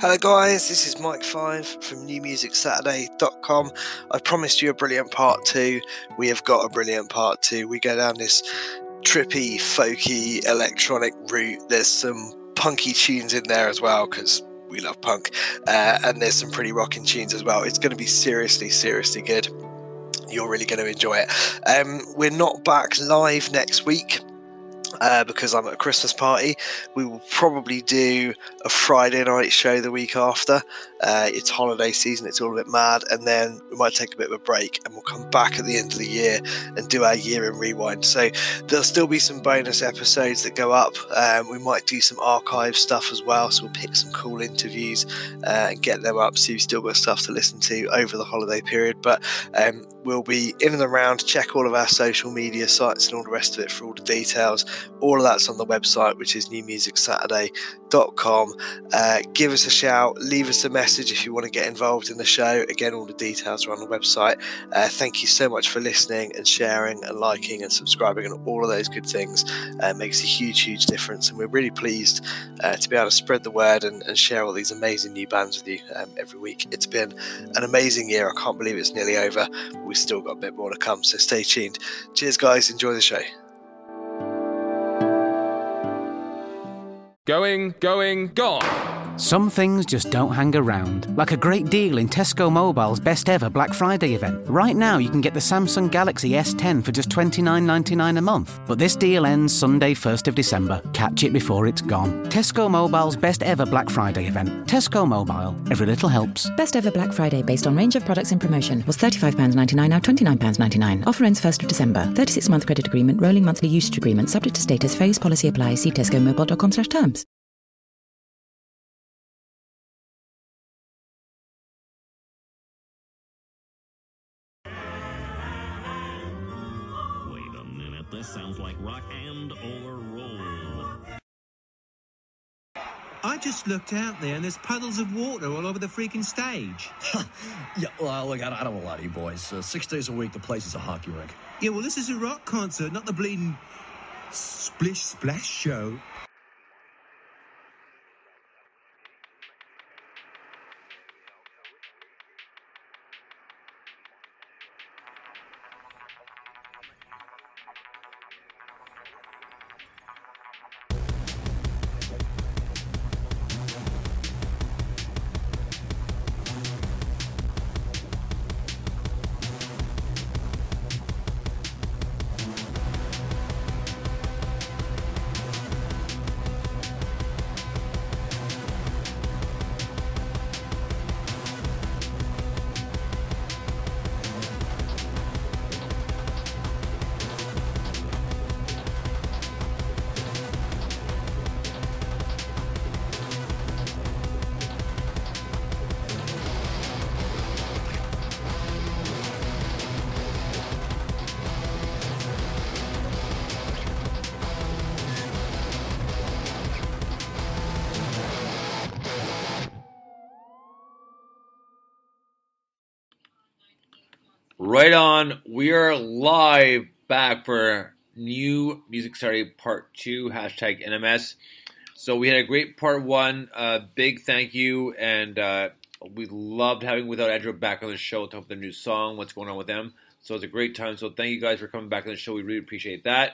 Hello, guys, this is Mike Five from NewMusicSaturday.com. I promised you a brilliant part two. We have got a brilliant part two. We go down this trippy, folky, electronic route. There's some punky tunes in there as well because we love punk, uh, and there's some pretty rocking tunes as well. It's going to be seriously, seriously good. You're really going to enjoy it. Um, we're not back live next week uh, because I'm at a Christmas party. We will probably do a Friday night show the week after. Uh, it's holiday season, it's all a bit mad, and then we might take a bit of a break and we'll come back at the end of the year and do our year in rewind. So there'll still be some bonus episodes that go up. Um, we might do some archive stuff as well, so we'll pick some cool interviews uh, and get them up so you've still got stuff to listen to over the holiday period. But um, we'll be in and around, check all of our social media sites and all the rest of it for all the details. All of that's on the website, which is newmusicsaturday.com. Uh, give us a shout, leave us a message if you want to get involved in the show. Again, all the details are on the website. Uh, thank you so much for listening and sharing and liking and subscribing and all of those good things. Uh, makes a huge, huge difference. And we're really pleased uh, to be able to spread the word and, and, share all these amazing new bands with you um, every week. It's been an amazing year. I can't believe it's nearly over. We've still got a bit more to come, so stay tuned. Cheers, guys. Enjoy the show. Going, going, gone. Some things just don't hang around, like a great deal in Tesco Mobile's best ever Black Friday event. Right now, you can get the Samsung Galaxy S10 for just $29.99 a month. But this deal ends Sunday, 1st of December. Catch it before it's gone. Tesco Mobile's best ever Black Friday event. Tesco Mobile. Every little helps. Best ever Black Friday based on range of products in promotion was £35.99, now £29.99. Offer ends 1st of December. 36 month credit agreement, rolling monthly usage agreement, subject to status, phase policy applies. See tescomobile.com slash terms. I just looked out there and there's puddles of water all over the freaking stage. yeah, well, look, I, I don't want to lie to you boys. Uh, six days a week, the place is a hockey rink. Yeah, well, this is a rock concert, not the bleeding splish splash show. Right on. We are live back for new Music Saturday Part 2, hashtag NMS. So we had a great Part 1. Uh, big thank you. And uh, we loved having Without Andrew back on the show to talk about their new song, what's going on with them. So it's a great time. So thank you guys for coming back on the show. We really appreciate that.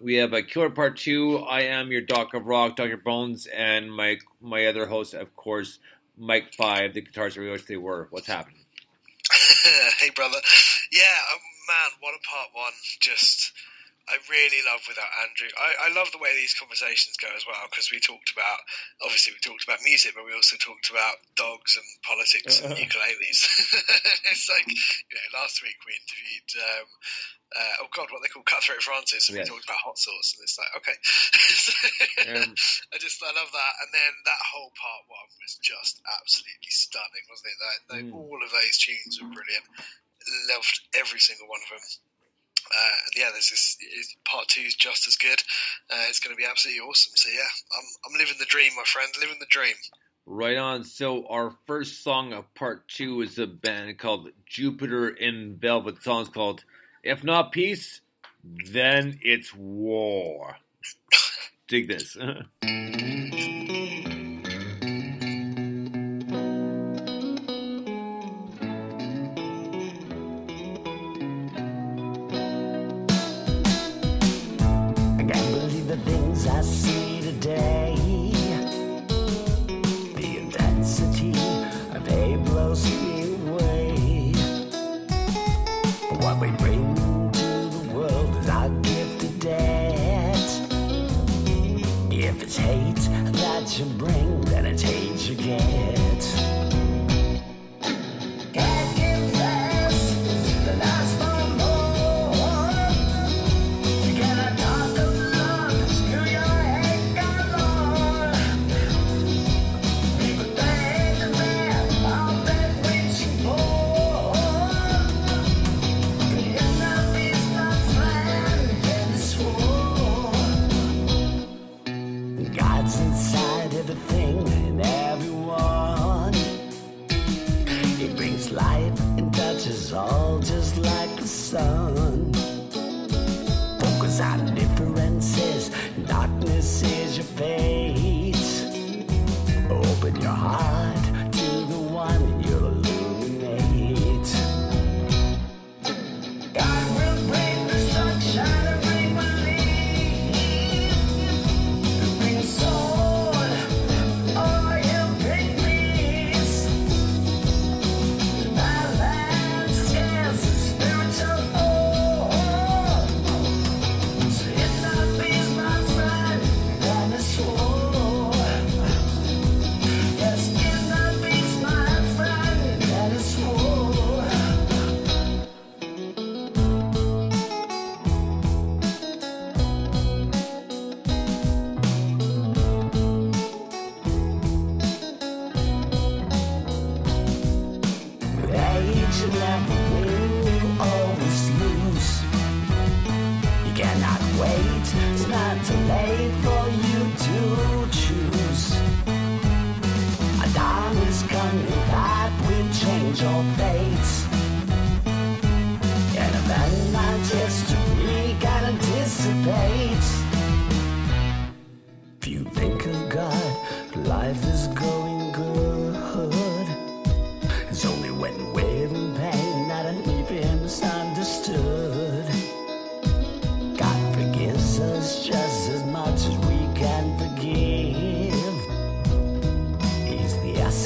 We have a Killer Part 2. I am your Doc of Rock, Dr. Bones, and my my other host, of course, Mike 5, the we always they were. What's happening? hey, brother. Yeah, oh, man, what a part one. Just, I really love Without Andrew. I, I love the way these conversations go as well because we talked about, obviously, we talked about music, but we also talked about dogs and politics and ukuleles. it's like, you know, last week we interviewed. Um, uh, oh God, what they call Cutthroat Francis, and yes. we talked about hot sauce, and it's like, okay, so, um, I just I love that, and then that whole part one was just absolutely stunning, wasn't it? That, mm. All of those tunes were brilliant. Loved every single one of them. Uh, yeah, this part two is just as good. Uh, it's going to be absolutely awesome. So yeah, I'm I'm living the dream, my friend, living the dream. Right on. So our first song of part two is a band called Jupiter in Velvet. The song's called if not peace, then it's war. Dig this.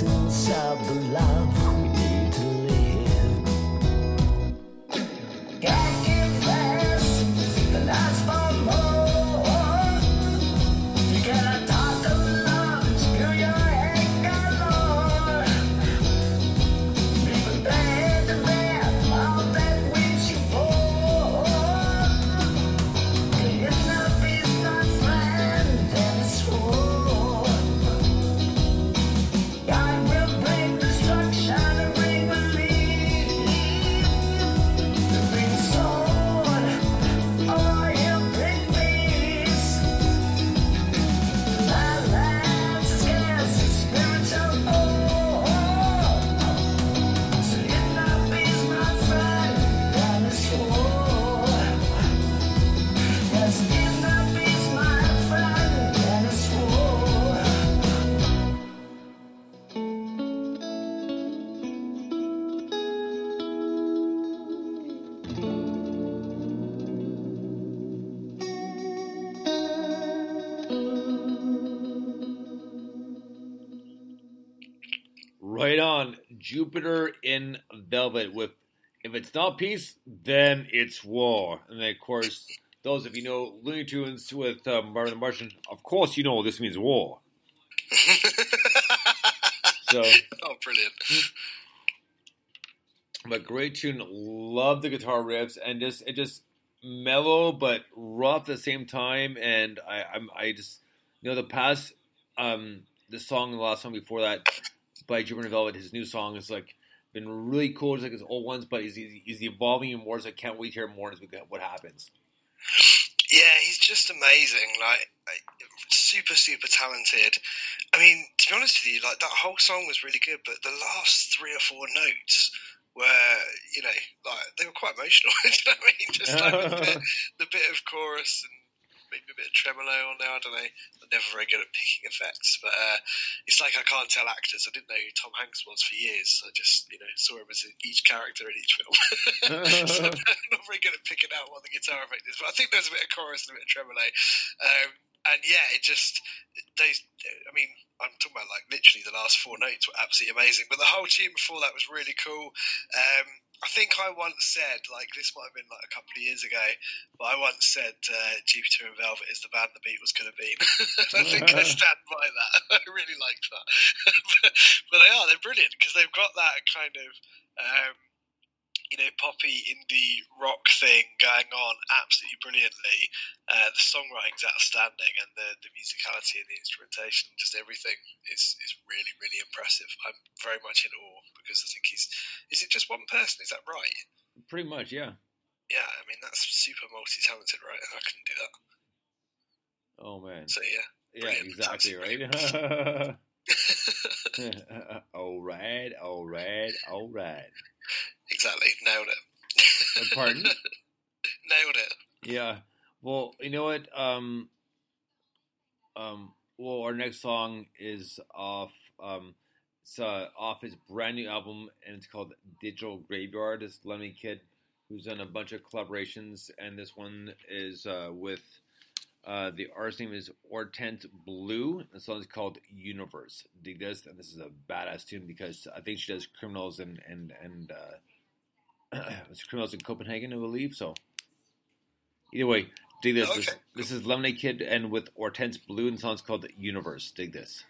the essence of the love Jupiter in Velvet with if it's not peace, then it's war. And then, of course, those of you know Looney Tunes with uh, Marvin the Martian, of course you know this means war. So, oh, brilliant. but great tune. Love the guitar riffs and just it just mellow but rough at the same time. And I I'm, I just you know the past um the song the last song before that by Jupiter Velvet, his new song is like been really cool, just like his old ones, but he's, he's, evolving in more. So I can't wait to hear more as we get what happens. Yeah, he's just amazing. Like, super, super talented. I mean, to be honest with you, like that whole song was really good, but the last three or four notes were, you know, like they were quite emotional. You know what I mean? Just like the bit, the bit of chorus and maybe a bit of tremolo on there. I don't know. I'm never very good at picking effects, but uh, it's like I can't tell actors. I didn't know who Tom Hanks was for years. I just, you know, saw him as each character in each film. so I'm not very good at picking out what the guitar effect is, but I think there's a bit of chorus and a bit of tremolo. Um, and yeah, it just those. I mean, I'm talking about like literally the last four notes were absolutely amazing, but the whole tune before that was really cool. Um, I think I once said, like this might have been like a couple of years ago, but I once said uh, Jupiter in Velvet is the band the Beatles could have been. I think I stand by that. I really liked that. but, but they are, they're brilliant because they've got that kind of, um, you know, poppy indie rock thing going on absolutely brilliantly. Uh, the songwriting's outstanding, and the, the musicality and the instrumentation, just everything is is really really impressive. I'm very much in awe because I think he's. Is it just one person? Is that right? Pretty much, yeah. Yeah, I mean that's super multi talented, right? I couldn't do that. Oh man. So yeah. Yeah, exactly right. all right, all right, all right. exactly, nailed it. Uh, Pardon? nailed it. Yeah. Well, you know what? Um, um, well, our next song is off. Um, it's uh, off his brand new album, and it's called Digital Graveyard. It's Lemmy Kid, who's done a bunch of collaborations, and this one is uh, with uh, the artist name is Hortense Blue. The song is called Universe. Dig this, and this is a badass tune because I think she does criminals and and and uh, it's criminals in Copenhagen, I believe. So either way, dig this. This, Okay. this is Lemonade Kid and with Hortense Blue, and the song's called Universe. Dig this.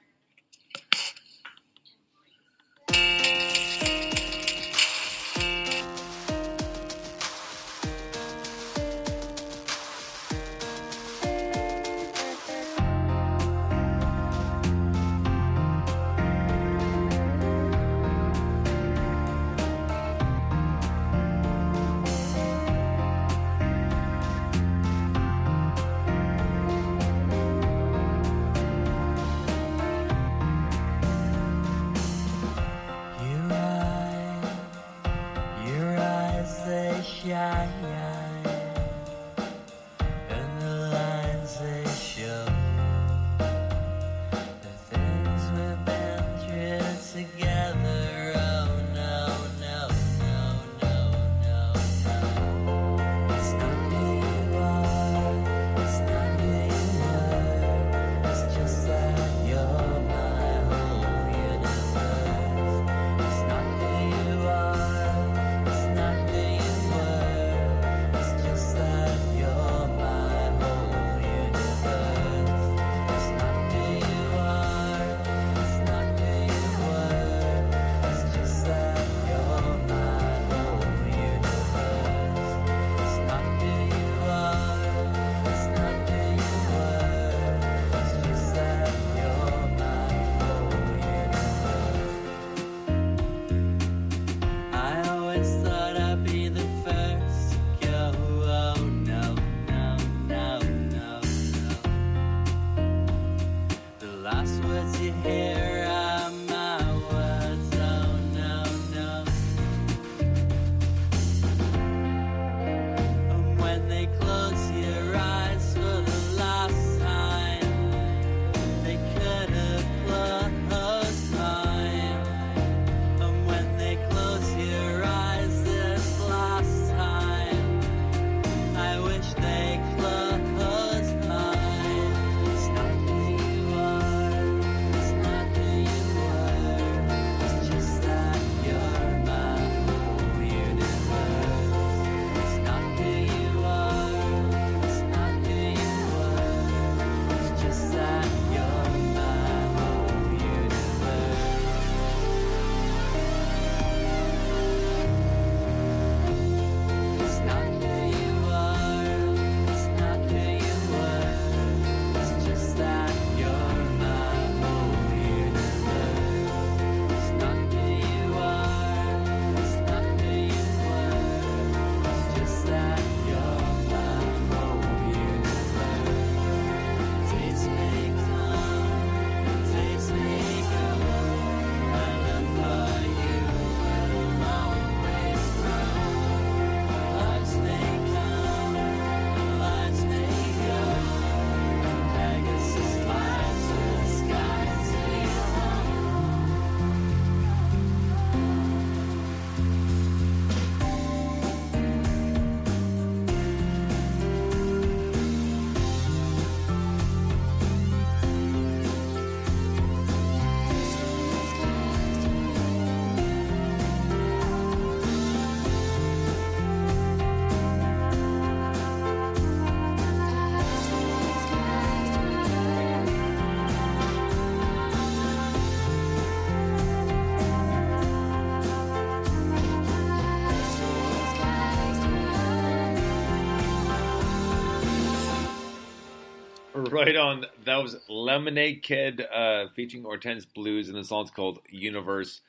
Right on. That was Lemonade Kid uh, featuring Hortense Blues, and the song's called Universe.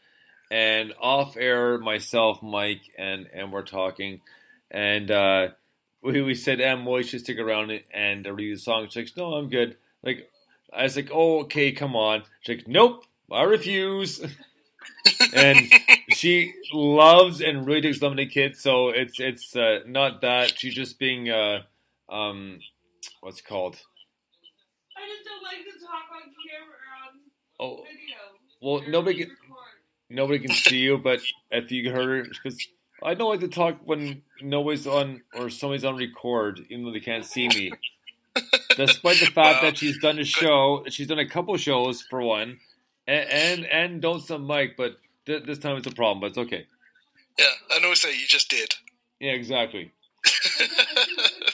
And off air, myself, Mike, and and we're talking, and uh, we we said, "Em, why should stick around and read the song?" She's like, "No, I'm good." Like I was like, "Oh, okay, come on." She's like, "Nope, I refuse." and she loves and really digs Lemonade Kid, so it's it's uh, not that she's just being uh, um, what's called like to talk on camera on oh video. well Or nobody can nobody can see you, but if you heard her, because I don't like to talk when nobody's on or somebody's on record, even though they can't see me. Despite the fact Well, that she's done a show, she's done a couple shows for one, and and, and don't some Mike, but th- this time it's a problem, but it's okay. Yeah, I know. also you just did. Yeah, exactly.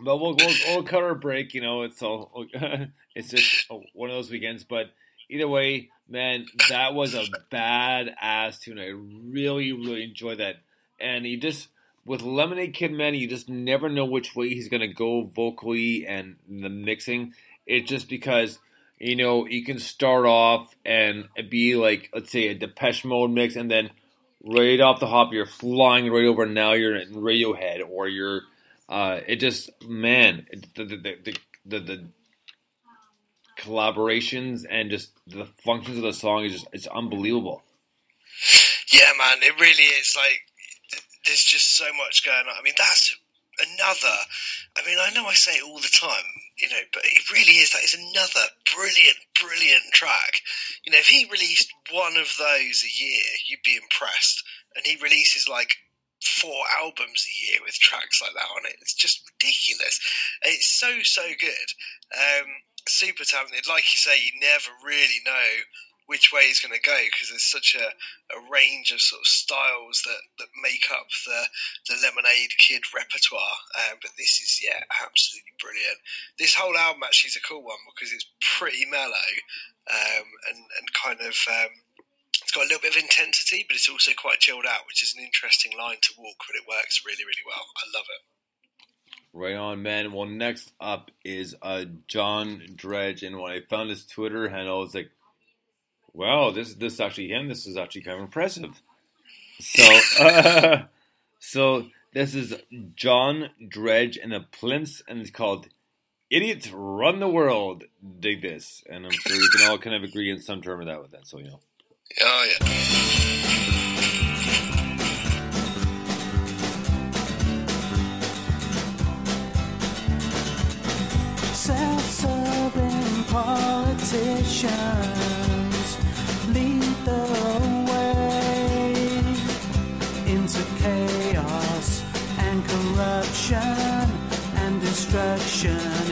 But we'll we'll, we'll break. You know, it's all it's just one of those weekends. But either way, man, that was a bad ass tune. I really really enjoyed that. And you just with Lemonade Kid, man, you just never know which way he's gonna go vocally and the mixing. It's just because you know you can start off and be like, let's say a Depeche Mode mix, and then right off the hop you're flying right over. Now you're in Radiohead, or you're uh, it just man the, the, the, the the collaborations and just the functions of the song is just it's unbelievable. Yeah, man, it really is. Like, there's just so much going on. I mean, that's another. I mean, I know I say it all the time, you know, but it really is. That is another brilliant, brilliant track. You know, if he released one of those a year, you'd be impressed. And he releases like four albums a year with tracks like that on it. It's just ridiculous. It's so so good. Um, super talented. Like you say, you never really know which way he's going to go because there's such a, a range of sort of styles that, that make up the the Lemonade Kid repertoire. Um, but this is yeah, absolutely brilliant. This whole album actually is a cool one because it's pretty mellow um, and and kind of. Um, it's got a little bit of intensity, but it's also quite chilled out, which is an interesting line to walk, but it works really, really well. I love it. Right on, man. Well, next up is uh, John Dredge, and when I found his Twitter handle, I was like, "Wow, this this is actually him. This is actually kind of impressive." So, uh, so this is John Dredge and the Plinths, and it's called "Idiots Run the World." Dig this, and I'm sure we can all kind of agree in some term of that with that. So you know. Oh yeah. Self-serving politicians lead the way into chaos and corruption and destruction.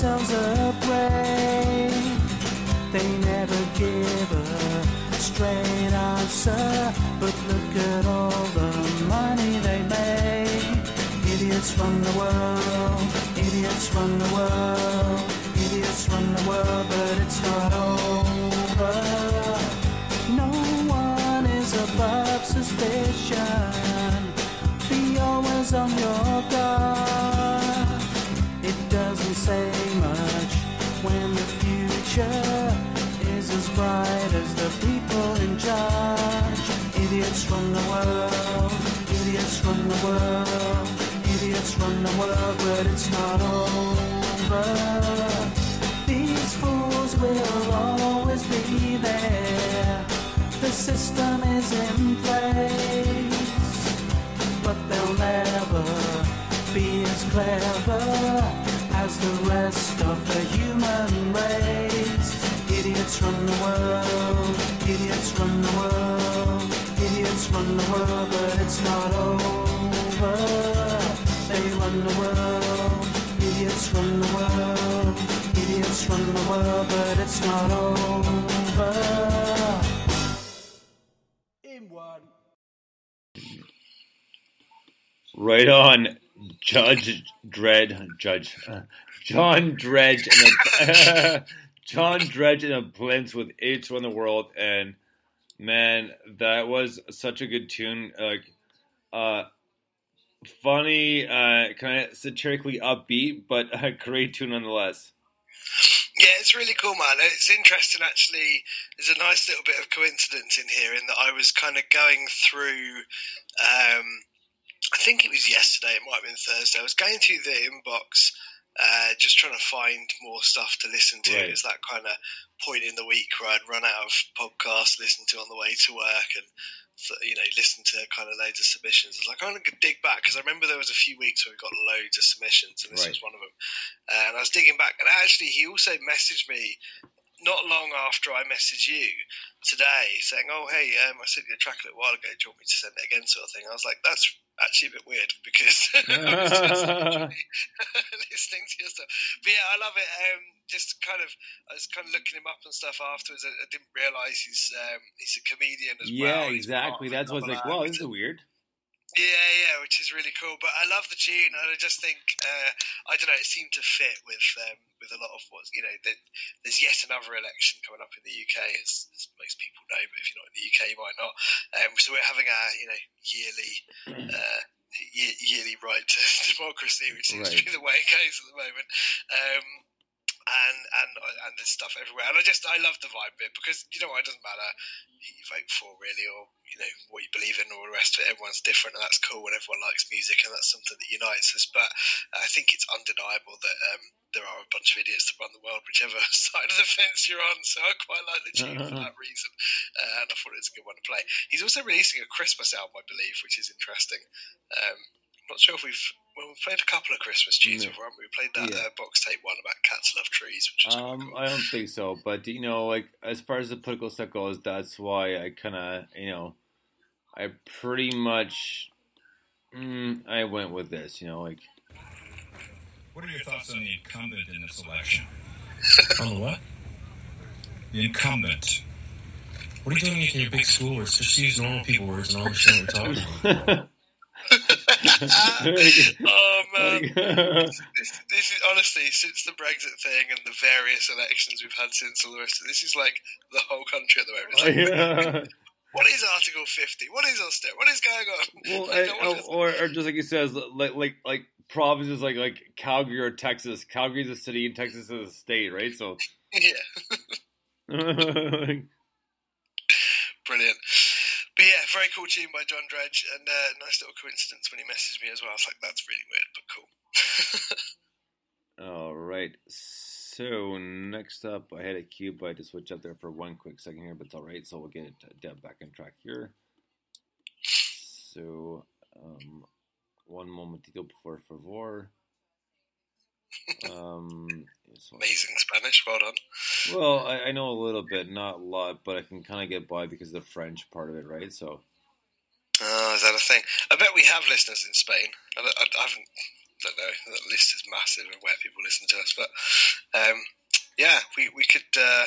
Themselves a break. They never give a straight answer, but look at all the money they make. Idiots run the world, idiots run the world, idiots run the world, but it's not over. No one is above suspicion. Be always on your world, idiots run the world, but it's not over. These fools will always be there. The system is in place but they'll never be as clever as the rest of the human race. Idiots run the world, idiots run the world, idiots run the world, but it's not over. They run the world, idiots run the world, idiots run the world, but it's not over. In one. Right on, Judge Dredd, Judge John Dredge, and John Dredge in a Plinths with Idiots Run the World, and Man, that was such a good tune. Like, uh, funny, uh, kind of satirically upbeat, but a great tune nonetheless. Yeah, it's really cool, man. It's interesting, actually. There's a nice little bit of coincidence in here in that I was kind of going through. Um, I think it was yesterday. It might have been Thursday. I was going through the inbox, uh, just trying to find more stuff to listen to. Right. It's that kind of point in the week where I'd run out of podcasts to listen to on the way to work, and you know, listen to kind of loads of submissions. I was like, I'm going to dig back because I remember there was a few weeks where we got loads of submissions, and this Right. was one of them. Uh, and I was digging back, and actually, he also messaged me not long after I messaged you today saying, "Oh, hey, um, I sent you a track a little while ago. Do you want me to send it again?" Sort of thing. I was like, "That's actually a bit weird because I was just listening to your stuff." But yeah, I love it. Um, just kind of, I was kind of looking him up and stuff afterwards. I, I didn't realise he's um, he's a comedian as well. yeah, exactly. That's what's Double like. Act. Wow, this is weird. Yeah, yeah, which is really cool. But I love the tune, and I just think uh, I don't know. It seemed to fit with um, with a lot of what's you know. The, there's yet another election coming up in the UK, as, as most people know. But if you're not in the UK, you might not. Um, so we're having our you know yearly. Uh, Yearly right to democracy, which seems to be the way it goes at the moment. Um, and and and there's stuff everywhere. And I just I love the vibe bit because you know what, it doesn't matter who you vote for really, or you know what you believe in, or the rest of it. Everyone's different, and that's cool. And everyone likes music, and that's something that unites us. But I think it's undeniable that um, there are a bunch of idiots that run the world, whichever side of the fence you're on. So I quite like the tune for that reason, uh, and I thought it was a good one to play. He's also releasing a Christmas album, I believe, which is interesting. Um, I'm not sure if we've well, we've played a couple of Christmas tunes No. before, haven't we? We played that Yeah. uh, box tape one about cats love trees, which was Um, cool. I don't think so, but you know, like as far as the political stuff goes, that's why I kind of, you know, I pretty much, mm, I went with this. You know, like What are your thoughts on the incumbent in this election? on the what? The incumbent. What are you doing making your big school words? Just use normal people words and I'll understand what you're talking oh man, this, this is honestly since the Brexit thing and the various elections we've had since all the rest of this is like the whole country at the moment. Like, yeah. What is Article Fifty? What is Auster? What is going on? Well, Like, I, no oh, or, or just like he says, like like like provinces like like Calgary or Texas. Calgary is a city and Texas is a state, right? So, yeah, brilliant. But yeah, very cool tune by John Dredge, and uh, nice little coincidence when he messaged me as well. I was like, that's really weird, but cool. all right. So next up, I had a cue, but I had to switch up there for one quick second here, but it's all right. So we'll get Deb back on track here. So um, one momentito por favor. Um, so- Amazing Spanish, well done. well, I, I know a little bit, not a lot, but I can kind of get by because of the French part of it, right? So Oh, is that a thing? I bet we have listeners in Spain. I, don't- I, I haven't. Don't know. That list is massive of where people listen to us, but um, yeah, we we could. Uh,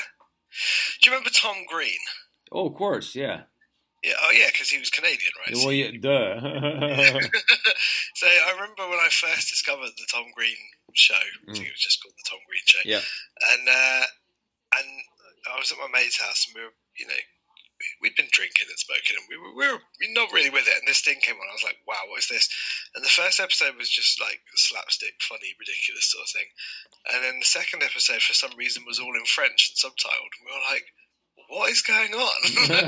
do you remember Tom Green? oh, of course, yeah. Yeah. Oh, yeah, because he was Canadian, right? Well, yeah, duh. so I remember when I first discovered the Tom Green show. I think it was just called the Tom Green show. yeah. and uh, and I was at my mate's house, and we were, you know, we'd been drinking and smoking, and we were, we were not really with it. And this thing came on, I was like, "Wow, what is this?" And the first episode was just like slapstick, funny, ridiculous sort of thing. And then the second episode, for some reason, was all in French and subtitled. And we were like, "What is going on?" and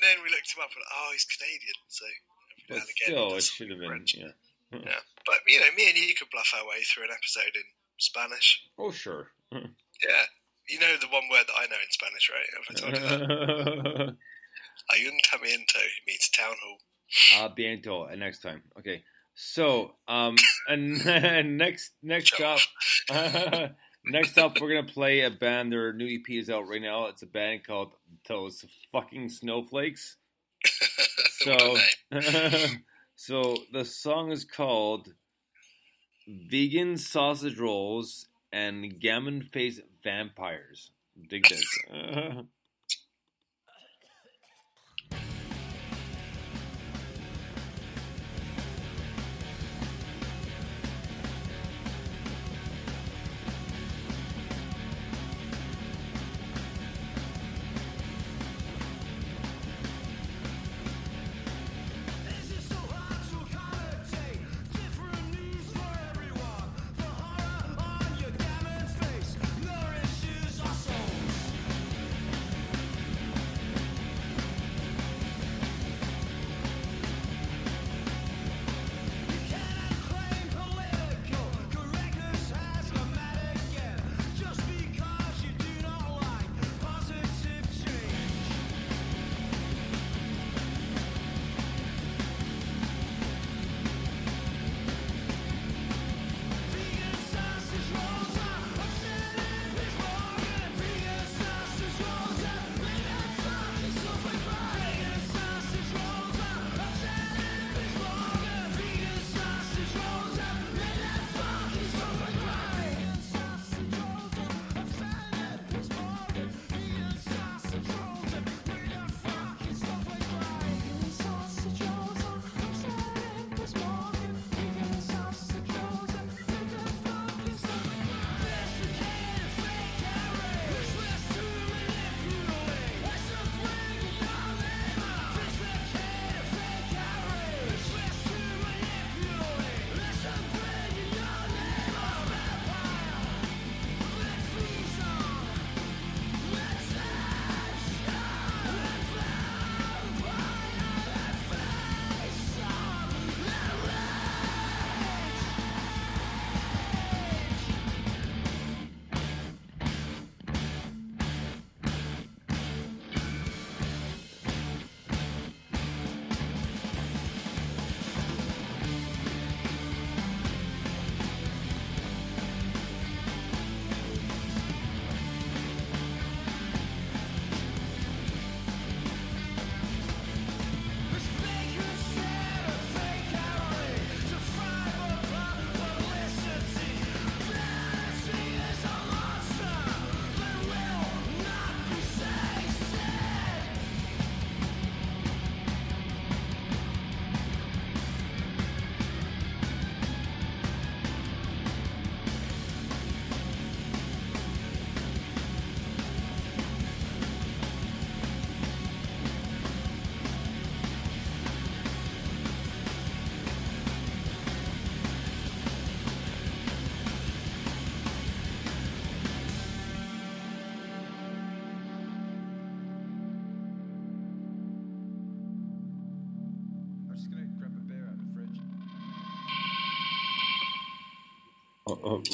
then we looked him up, and oh, he's Canadian, so. every now and again, still, it should have been, French. yeah. Yeah, but you know, me and you could bluff our way through an episode in Spanish. Oh, sure. Yeah. You know the one word that I know in Spanish, right? Have I told you that? Ayuntamiento means town hall. Ah, biento. And next time. Okay. So, um, and, and next, next up, next up, we're gonna play a band. Their new EP is out right now. It's a band called Those Fucking Snowflakes. So, so the song is called "Vegan Sausage Rolls and Gammon Face Vampires." Dig this.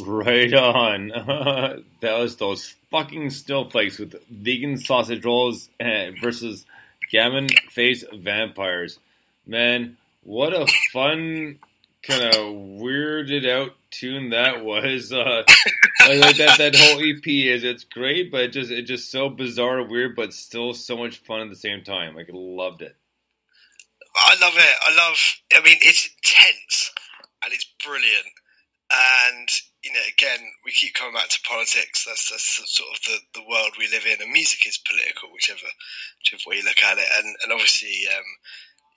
right on. that was those fucking snowflakes with vegan sausage rolls versus gammon face vampires. Man, what a fun kind of weirded out tune that was. Uh, like, that that whole EP is. It's great, but it just it's just so bizarre and weird, but still so much fun at the same time. Like I loved it. I love it. I love. I mean, it's intense and it's brilliant. And you know, again, we keep coming back to politics. That's, that's sort of the, the world we live in, and music is political, whichever whichever way you look at it. And and obviously, um,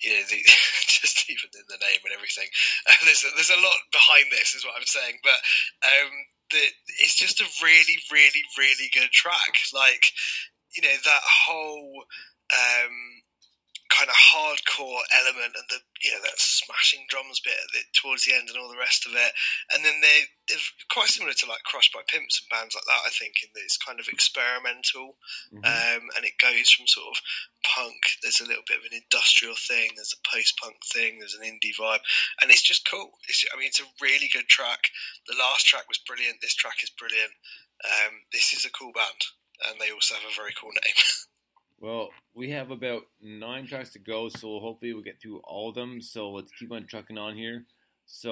you know, the, just even in the name and everything, uh, there's a, there's a lot behind this, is what I'm saying. But um, the, it's just a really, really, really good track. Like, you know, that whole. Um, kind of hardcore element and the you know that smashing drums bit the, towards the end and all the rest of it. And then they they're quite similar to like crushed by pimps and bands like that i think in that it's kind of experimental Mm-hmm. um, and it goes from sort of punk there's a little bit of an industrial thing there's a post-punk thing there's an indie vibe and it's just cool. It's, i mean it's a really good track. The last track was brilliant. This track is brilliant. Um, this is a cool band and they also have a very cool name Well, we have about nine tracks to go, so hopefully we'll get through all of them. So let's keep on trucking on here. So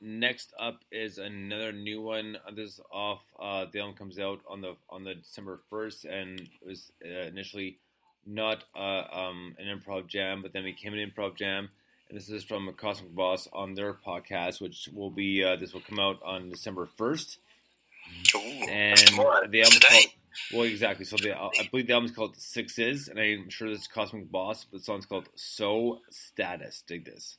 next up is another new one. This is off. Uh, the album comes out on the on the December first, and it was uh, initially not uh, um, an improv jam, but then became an improv jam. And this is from Cosmic Boss on their podcast, which will be uh, this will come out on December first. And the today. called well, exactly. So the uh, I believe the album's called Sixes, and I'm sure this is Cosmic Boss, but the song's called So Status. Dig this.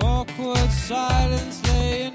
Awkward silence laying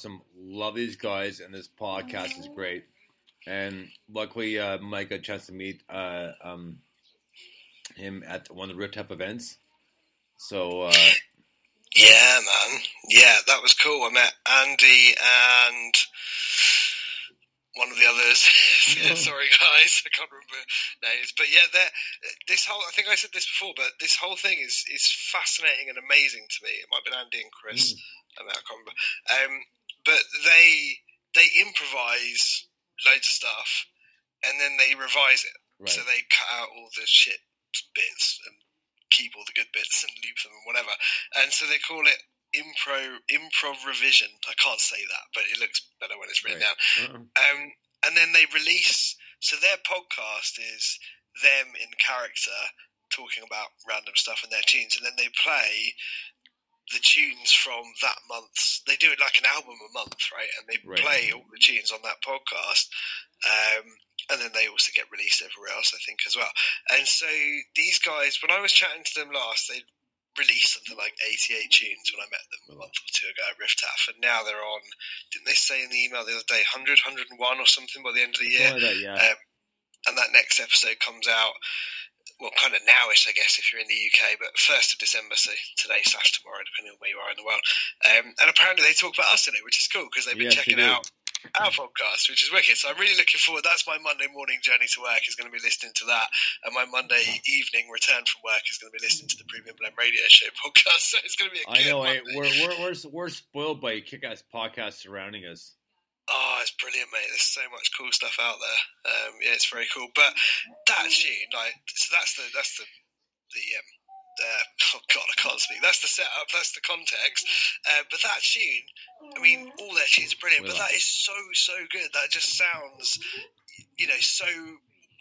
Awesome. Love these guys, and this podcast is great. And luckily, uh, Mike got a chance to meet uh, um, him at one of the Rooftop events. So, uh, Yeah, man. Yeah, that was cool. I met Andy and one of the others. Sorry, guys, I can't remember names. But yeah, this whole. I think I said this before, but this whole thing is is fascinating and amazing to me. It might have been Andy and Chris. I, mean, I can't remember. Um, but they they improvise loads of stuff, and then they revise it. Right. So they cut out all the shit bits and keep all the good bits and loop them and whatever. And so they call it impro improv revision. I can't say that, but it looks better when it's written Right. down. Um, and then they release. So their podcast is them in character talking about random stuff in their tunes, and then they play the tunes from that month's. They do it like an album a month, right? And they Right. play all the tunes on that podcast. Um, and then they also get released everywhere else, I think, as well. And so these guys, when I was chatting to them last, they released something like 88 tunes when I met them a month or two ago at Rift Taff, and now they're on. Didn't they say in the email the other day 100, 101 or something by the end of the year? That, yeah. Um, and that next episode comes out, well, kind of nowish, I guess, if you're in the UK, but 1st of December, so today slash tomorrow, depending on where you are in the world. Um, and apparently they talk about us in it, which is cool because they've been Yes, checking out our podcast, which is wicked. So I'm really looking forward. That's my Monday morning journey to work is going to be listening to that, and my Monday evening return from work is going to be listening to the Premium Blend Radio Show podcast. So it's going to be a I know. I, we're, we're we're we're spoiled by kick-ass podcasts surrounding us. Oh, it's brilliant, mate. There's so much cool stuff out there. Um, yeah, it's very cool. But that tune, like, so that's the that's the the um, uh, oh god, I can't speak. That's the setup. That's the context. Uh, but that tune, I mean, all their tunes are brilliant. But that is so so good. That just sounds, you know, so.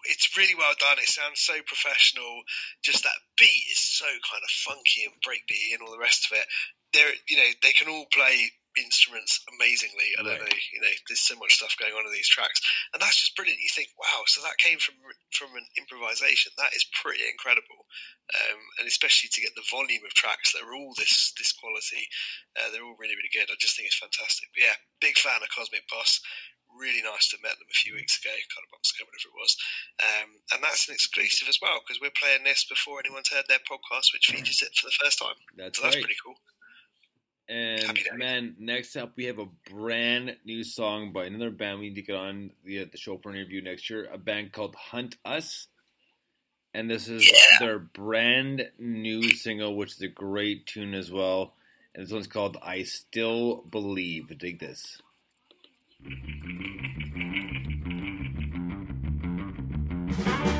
It's really well done. It sounds so professional. Just that beat is so kind of funky and breakbeat and all the rest of it. They're, you know, they can all play instruments amazingly. I don't Right. know, you know, there's so much stuff going on in these tracks, and that's just brilliant. You think, wow, so that came from from an improvisation. That is pretty incredible, um, and especially to get the volume of tracks that are all this this quality. Uh, they're all really really good. I just think it's fantastic. But yeah, big fan of Cosmic Boss. Really nice to have met them a few weeks ago, kind of months ago, whatever it was. Um, and that's an exclusive as well because we're playing this before anyone's heard their podcast, which features it for the first time. That's so that's right. pretty cool. And man, next up we have a brand new song by another band we need to get on the uh, the show for an interview next year. A band called Hunt Us, and this is their brand new single, which is a great tune as well. And this one's called "I Still Believe." Dig this.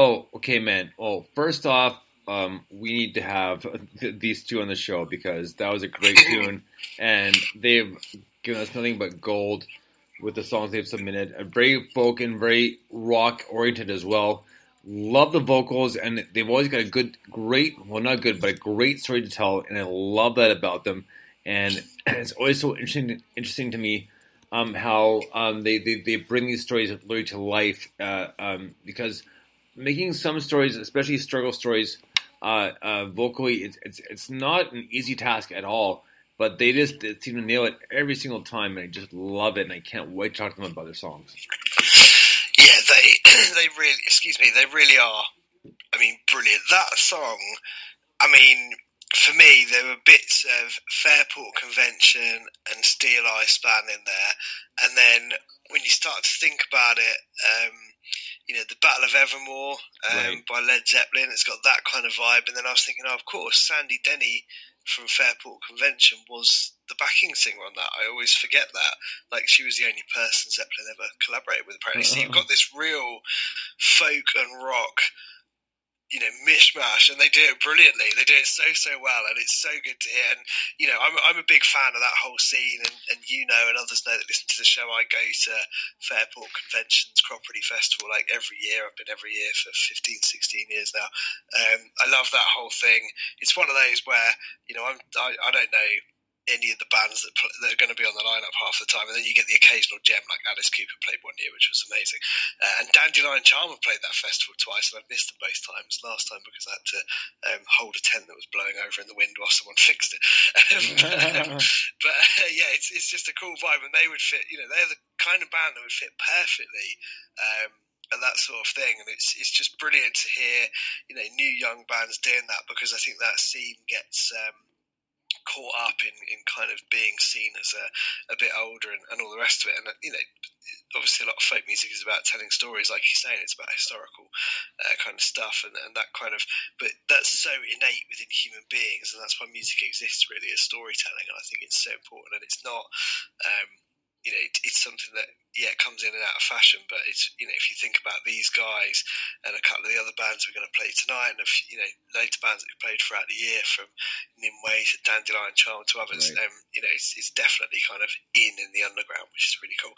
Oh, okay, man. Oh, first off, um, we need to have th- these two on the show because that was a great tune, and they've given us nothing but gold with the songs they've submitted. A very folk and very rock oriented as well. Love the vocals, and they've always got a good, great, well, not good, but a great story to tell, and I love that about them. And it's always so interesting, interesting to me um, how um, they, they they bring these stories literally to life uh, um, because making some stories, especially struggle stories, uh, uh, vocally, it's, it's it's not an easy task at all. But they just they seem to nail it every single time, and I just love it, and I can't wait to talk to them about their songs. Yeah, they they really excuse me, they really are. I mean, brilliant. That song. I mean, for me, there were bits of Fairport Convention and Steeleye Span in there, and then when you start to think about it, um, you know, the Battle of Evermore um, Right. by Led Zeppelin, it's got that kind of vibe. And then I was thinking, oh, of course, Sandy Denny from Fairport Convention was the backing singer on that. I always forget that. Like she was the only person Zeppelin ever collaborated with. Apparently, so you've got this real folk and rock you know mishmash and they do it brilliantly. They do it so so well and it's so good to hear. And you know i'm, I'm a big fan of that whole scene and, and you know and others know that listen to the show. I go to fairport conventions Cropredy festival like every year. I've been every year for 15 16 years now. Um, i love that whole thing. It's one of those where you know I'm, I, I don't know any of the bands that, pl- that are going to be on the lineup half the time, and then you get the occasional gem like Alice Cooper played one year, which was amazing. Uh, and Dandelion Charmer played that festival twice, and I've missed them both times. Last time because I had to um, hold a tent that was blowing over in the wind while someone fixed it. Um, but uh, yeah, it's it's just a cool vibe, and they would fit. You know, they're the kind of band that would fit perfectly. Um, and that sort of thing, and it's it's just brilliant to hear, you know, new young bands doing that because I think that scene gets um, caught up in, in kind of being seen as a, a bit older and, and all the rest of it. And, you know, obviously a lot of folk music is about telling stories, like you're saying, it's about historical uh, kind of stuff and, and that kind of, but that's so innate within human beings. And that's why music exists really as storytelling. And I think it's so important. And it's not, um, you know, it, it's something that yeah it comes in and out of fashion. But it's you know, if you think about these guys and a couple of the other bands we're going to play tonight, and a few, you know later bands that we've played throughout the year, from Nimue to Dandelion Charm to others, Right. um, you know, it's, it's definitely kind of in in the underground, which is really cool.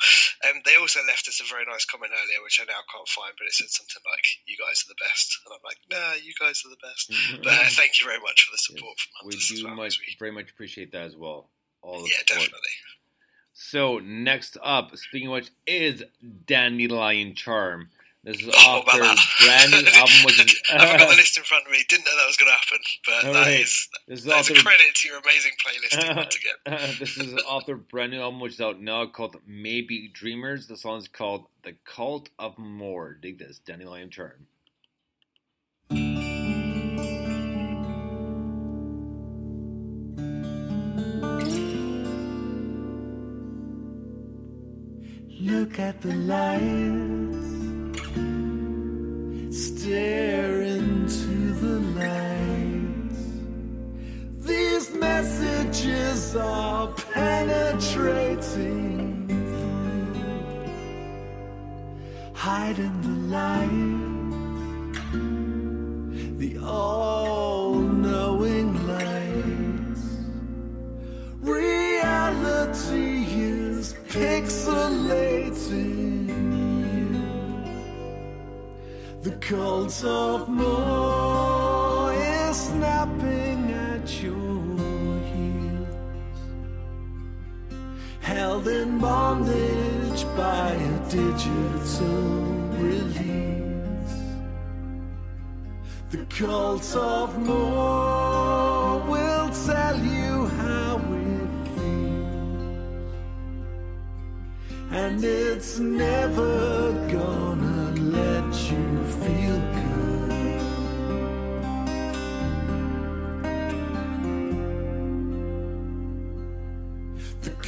Um, they also left us a very nice comment earlier, which I now can't find, but it said something like, "You guys are the best," and I'm like, "Nah, you guys are the best." But uh, thank you very much for the support from We us as do well. much, very much appreciate that as well. All the Yeah, support. So next up, speaking of which, is Dandelion Charm. This is Oh, off their brand new album, which is I haven't got the list in front of me. Didn't know that was going to happen, but that Alright. is This is that's off a credit to your amazing playlisting once again. this is off their brand new album, which is out now, called Maybe Dreamers. The song is called "The Cult of More." Dig this, Dandelion Charm. At the lights. Stare into the lights. These messages are penetrating through. Hide in the light. Cult of more is snapping at your heels, held in bondage by a digital release. The cult of more will tell you how it feels, and it's never gonna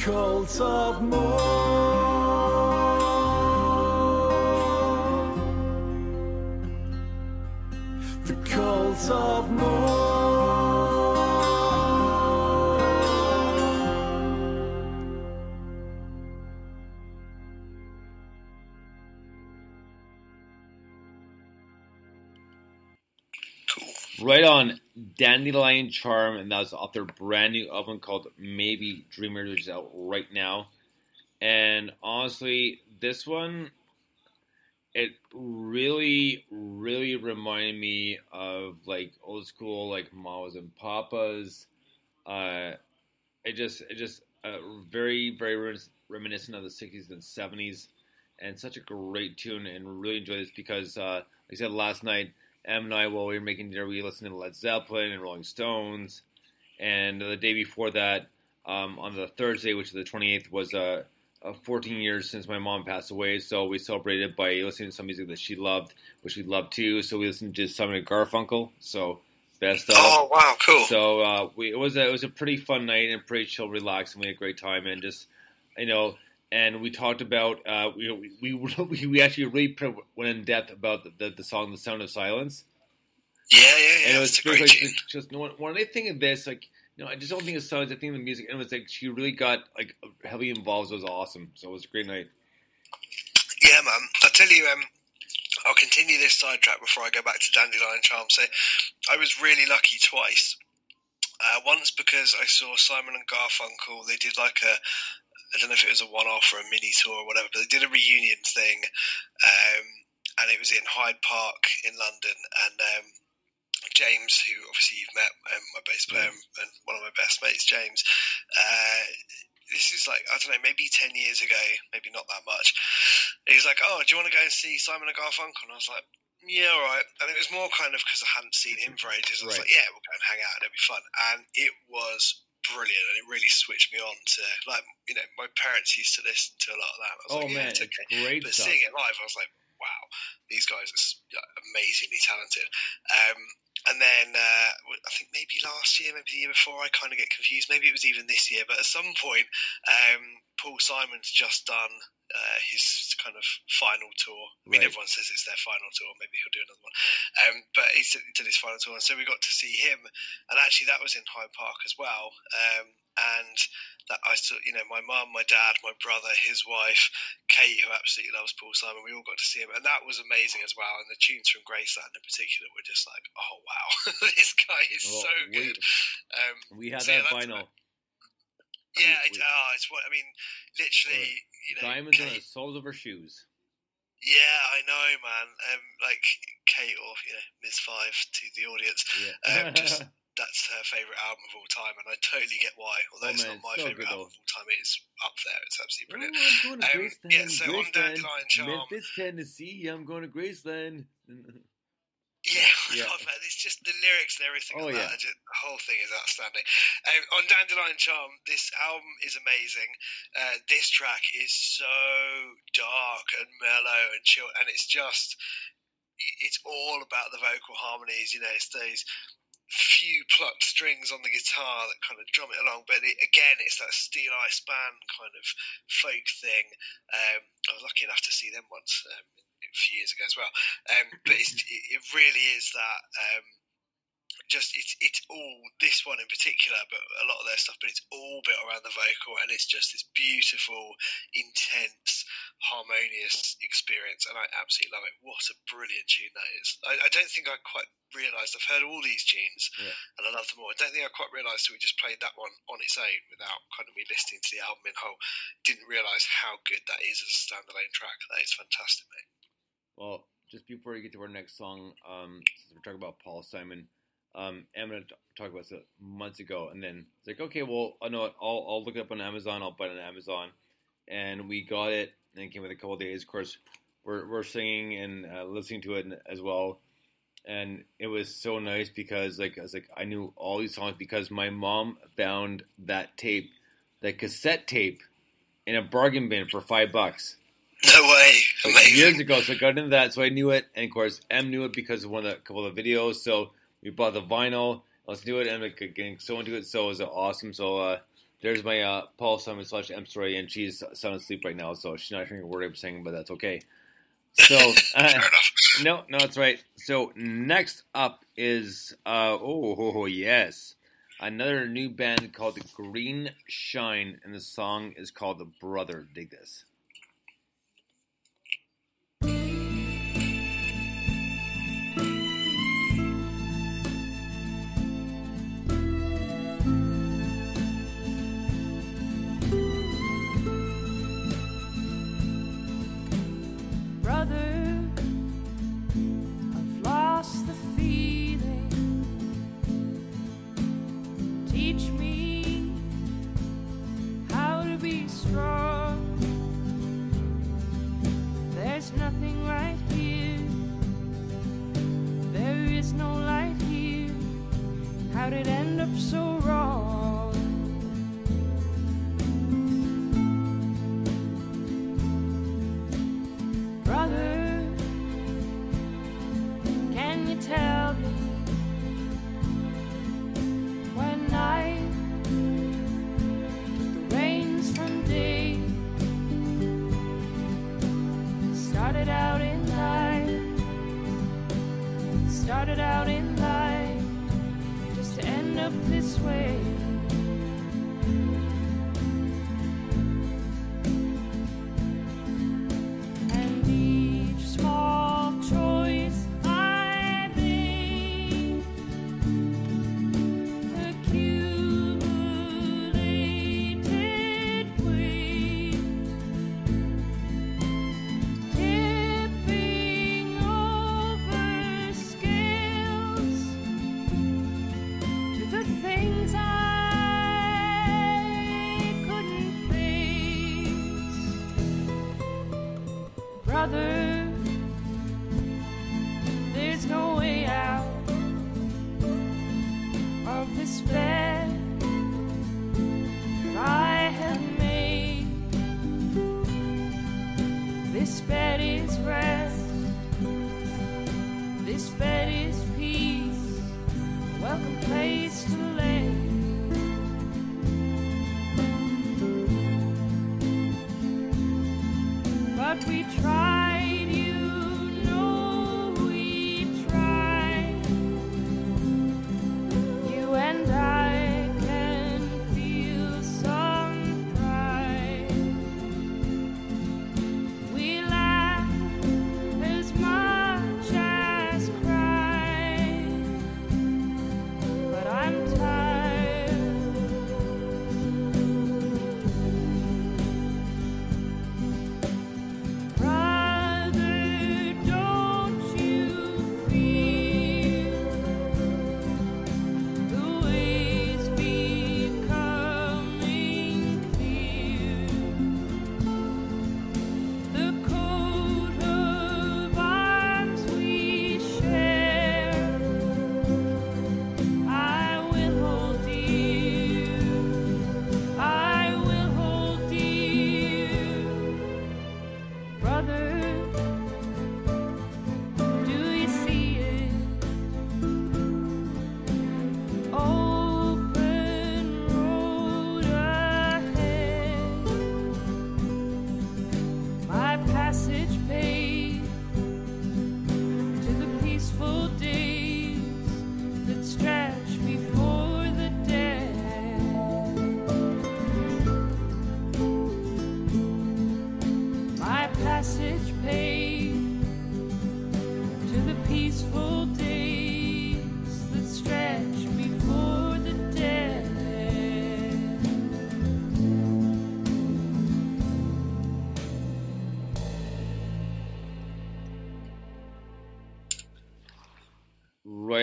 cult of more. The cult of Right on Dandelion Charm, and that was off their brand new album called Maybe Dreamers, which is out right now. And honestly, this one, it really, really reminded me of like old school, like Mamas and Papas. Uh, it just, it just uh, very, very reminiscent of the '60s and '70s, and such a great tune. And really enjoy this because, uh, like I said last night, Em and I, while we were making dinner, we listened to Led Zeppelin and Rolling Stones. And the day before that, um, on the Thursday, which is the 28th, was uh, uh, 14 years since my mom passed away. So we celebrated by listening to some music that she loved, which we loved too. So we listened to Simon and Garfunkel. So best of. Oh wow, cool. So uh, we, it was a, it was a pretty fun night and pretty chill, relaxed, and we had a great time. And just you know, and we talked about uh, we, we we we actually really went in depth about the, the, the song "The Sound of Silence." Yeah, yeah, yeah. And it was great like, tune. just when, when I think of this, like you know, I just don't think of songs. I think of the music, and it was like she really got like heavily involved. It was awesome. So it was a great night. Yeah, man. I tell you, um, I'll continue this sidetrack before I go back to Dandelion Charm. So, I was really lucky twice. Uh, once because I saw Simon and Garfunkel. They did like a, I don't know if it was a one-off or a mini tour or whatever, but they did a reunion thing, um, and it was in Hyde Park in London. And um, James, who obviously you've met, um, my bass player and one of my best mates, James. Uh, this is like I don't know, maybe ten years ago, maybe not that much. He's like, "Oh, do you want to go and see Simon and Garfunkel?" And I was like, "Yeah, all right." And it was more kind of because I hadn't seen him for ages. I was Right. like, "Yeah, we'll go and hang out, and it'll be fun." And it was brilliant, and it really switched me on to like you know my parents used to listen to a lot of that. I was Oh like, "Yeah, man, it's it's okay." great but stuff. seeing it live, I was like, "Wow, these guys are amazingly talented." Um, and then uh, I think maybe last year, maybe the year before, I kind of get confused. Maybe it was even this year, but at some point, um, Paul Simon's just done uh, his kind of final tour. I mean, Right. everyone says it's their final tour. Maybe he'll do another one. Um, but he did- did his final tour, and so we got to see him. And actually, that was in Hyde Park as well. Um, and that I saw, you know, my mum, my dad, my brother, his wife, Kate, who absolutely loves Paul Simon. We all got to see him, and that was amazing as well. And the tunes from Graceland in particular were just like, oh wow, this guy is Well, so we- good. Um, We had so yeah, that that's- vinyl. Yeah, We- it's, we- oh, it's what I mean. Literally, you know, Diamonds on the soles of her shoes. yeah, I know, man. Um, like Kate or you know Ms. Five to the audience. Yeah. Um, just that's her favorite album of all time, and I totally get why. Although Oh, it's man, not my so favorite album of all time, it is up there. It's absolutely brilliant. Oh, I'm going to Um, Graceland. yeah, so on Dandelion Charm, Memphis, Tennessee. I'm going to Graceland. Yeah, Yeah. I love that. It's just the lyrics and everything. Oh, that yeah. just, the whole thing is outstanding. Um, on Dandelion Charm, this album is amazing. Uh, this track is so dark and mellow and chill, and it's just, it's all about the vocal harmonies. You know, it's those few plucked strings on the guitar that kind of drum it along. But it, again, it's that Steeleye Span kind of folk thing. Um, I was lucky enough to see them once um, a few years ago as well. Um, but it, it really is that. Just it's it's all this one in particular, but a lot of their stuff. But it's all built around the vocal, and it's just this beautiful, intense, harmonious experience, and I absolutely love it. What a brilliant tune that is! I, I don't think I quite realised. I've heard all these tunes, Yeah. and I love them all. I don't think I quite realised we just played that one on its own without kind of me listening to the album in whole. Didn't realise how good that is as a standalone track. That is fantastic, mate. Well, just before we get to our next song, um, since we're talking about Paul Simon, um, gonna talk about this months ago, and then it's like, okay, well, I know what, I'll I'll look it up on Amazon. I'll buy it on Amazon, and we got it, and it came with a couple of days. Of course, we're we're singing and uh, listening to it as well, and it was so nice because like I was like I knew all these songs because my mom found that tape, that cassette tape, in a bargain bin for five bucks. No way. Like years ago, so I got into that, so I knew it, and of course, M knew it because of one of the couple of videos. So we bought the vinyl. Let's do it, and like getting so into it. So it was awesome. So uh, there's my uh, Paul Simon slash M story, and she's sound asleep right now, so she's not hearing a word I'm saying, but that's okay. So uh, no, no, that's right. So next up is uh, oh, oh, oh yes, another new band called Green Shine, and the song is called The Brother. Dig this.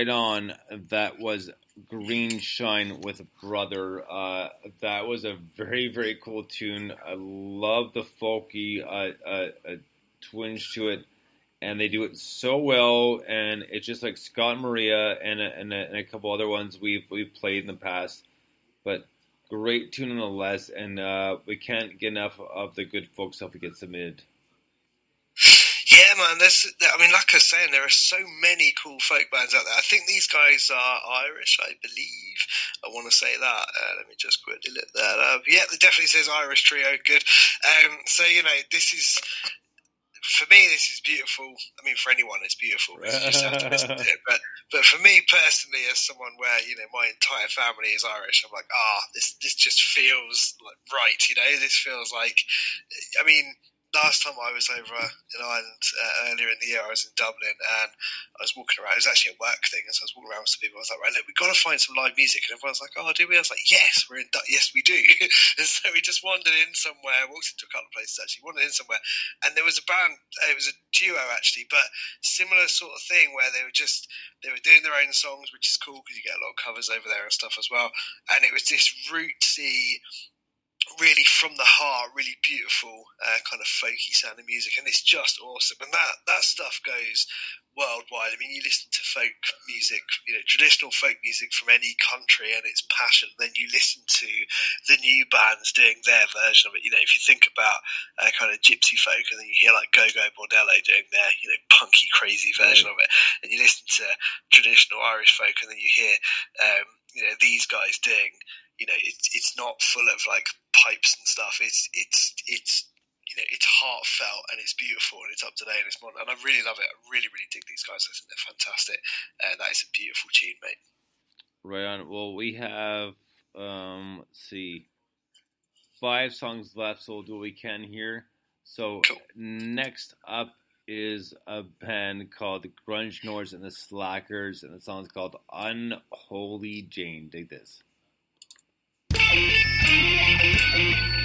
Right on. That was Green Shine with Brother. Uh, that was a very, very cool tune. I love the folky uh, uh, uh, twinge to it, and they do it so well. And it's just like Scott and Maria and a, and, a, and a couple other ones we've we've played in the past. But great tune nonetheless, and uh, we can't get enough of the good folk stuff we get submitted. Yeah, man. There's, I mean, like I was saying, there are so many cool folk bands out there. I think these guys are Irish, I believe. I want to say that. Uh, let me just quickly look that up. Yeah, it definitely says Irish trio. Good. Um, so you know, this is for me, this is beautiful. I mean, for anyone, it's beautiful. You just have to listen to it. But, but for me personally, as someone where you know my entire family is Irish, I'm like, ah, this this just feels like right. You know, this feels like. I mean, last time I was over in Ireland uh, earlier in the year, I was in Dublin and I was walking around. It was actually a work thing, and so I was walking around with some people. I was like, right, look, we've got to find some live music, and everyone's like, oh, do we? I was like, yes, we're in. Du- yes, we do. and so we just wandered in somewhere, walked into a couple of places actually, wandered in somewhere, and there was a band. It was a duo actually, but similar sort of thing where they were just they were doing their own songs, which is cool because you get a lot of covers over there and stuff as well. And it was this rootsy really from the heart, really beautiful uh, kind of folky sounding music, and it's just awesome. And that that stuff goes worldwide. I mean, you listen to folk music, you know, traditional folk music from any country, and it's passion. Then you listen to the new bands doing their version of it. You know, if you think about uh, kind of gypsy folk, and then you hear like Gogol Bordello doing their you know punky, crazy version of it, and you listen to traditional Irish folk, and then you hear um, you know these guys doing you know, it's it's not full of like pipes and stuff. It's it's it's you know, it's heartfelt and it's beautiful and it's up to date and it's modern. And I really love it. I really really dig these guys. I think they're fantastic. Uh, that is a beautiful tune, mate. Right on. Well, we have um, let's see, five songs left, so we'll do what we can here. So next up is a band called the Grunge Nords and the Slackers, and the song is called Unholy Jane. Dig this. Secrets you.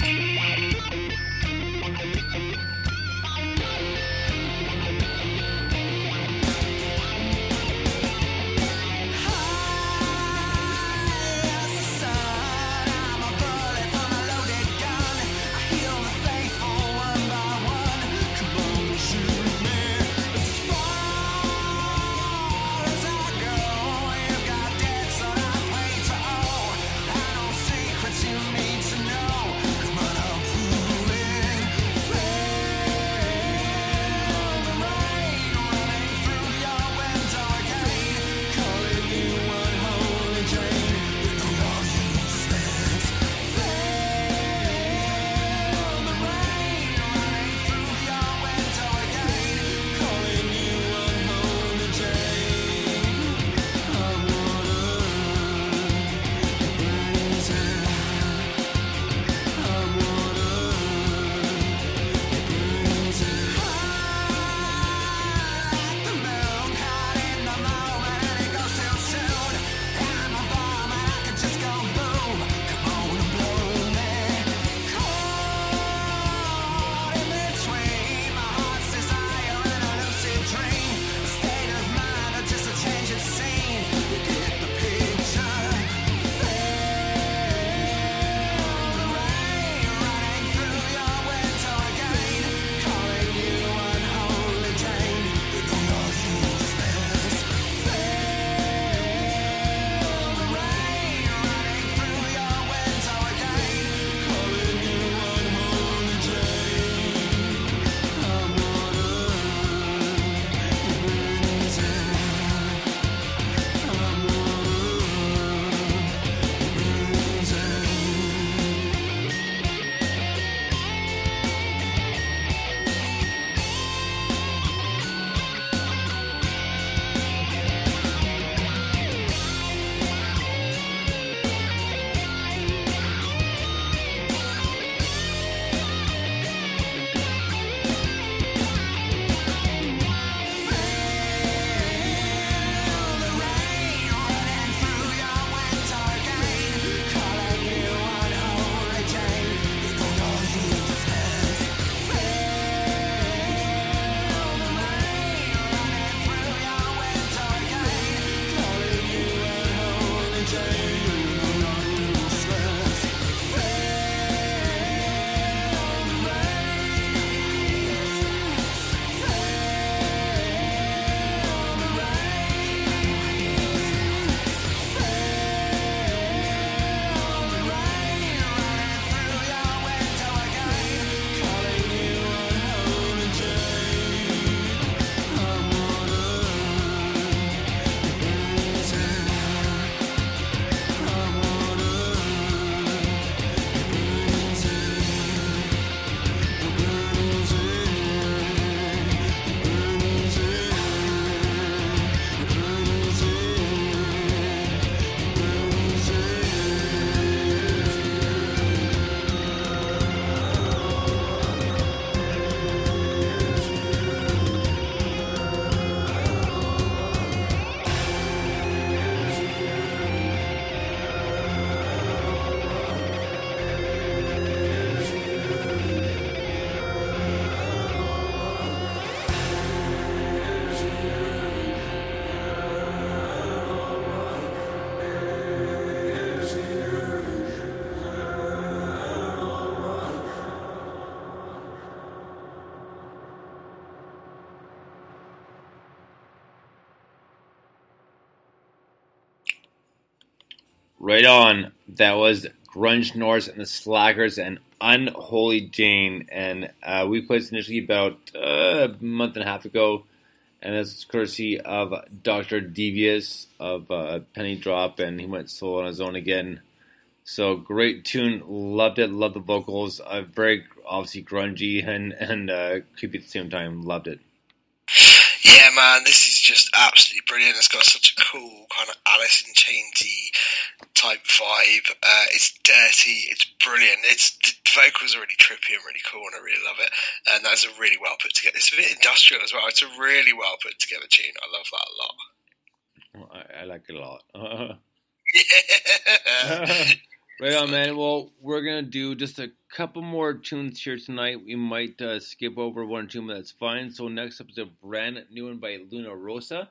That was Grunge Norse and the Slackers and Unholy Jane. And uh, we played initially about uh, a month and a half ago. And this is courtesy of Dr. Devious of uh, Penny Drop. And he went solo on his own again. So great tune. Loved it. Loved the vocals. Uh, very obviously grungy and, and uh, creepy at the same time. Loved it. Yeah, man, this is just absolutely brilliant. It's got such a cool kind of Alice in Chainsy type vibe. Uh, it's dirty. It's brilliant. It's the vocals are really trippy and really cool, and I really love it. And that's a really well put together. It's a bit industrial as well. It's a really well put together tune. I love that a lot. I, I like it a lot. Yeah. Right on, man. Well, we're gonna do just a couple more tunes here tonight. We might uh, skip over one two, but that's fine. So next up is a brand new one by Luna Rosa.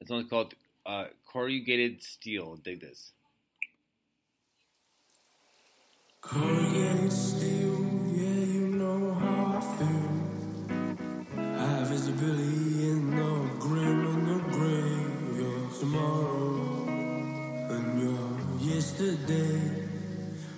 It's one called uh, Corrugated Steel. Dig this. Corrugated steel, yeah, you know how I feel. High visibility in the grim and the gray. You're tomorrow, and you're yesterday.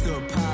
refurbish the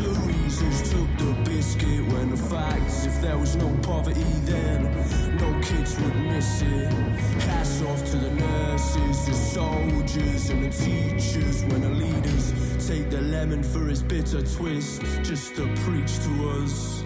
Reasons took the biscuit when the facts if there was no poverty then no kids would miss it. Hats off to the nurses, the soldiers and the teachers when the leaders take the lemon for his bitter twist just to preach to us.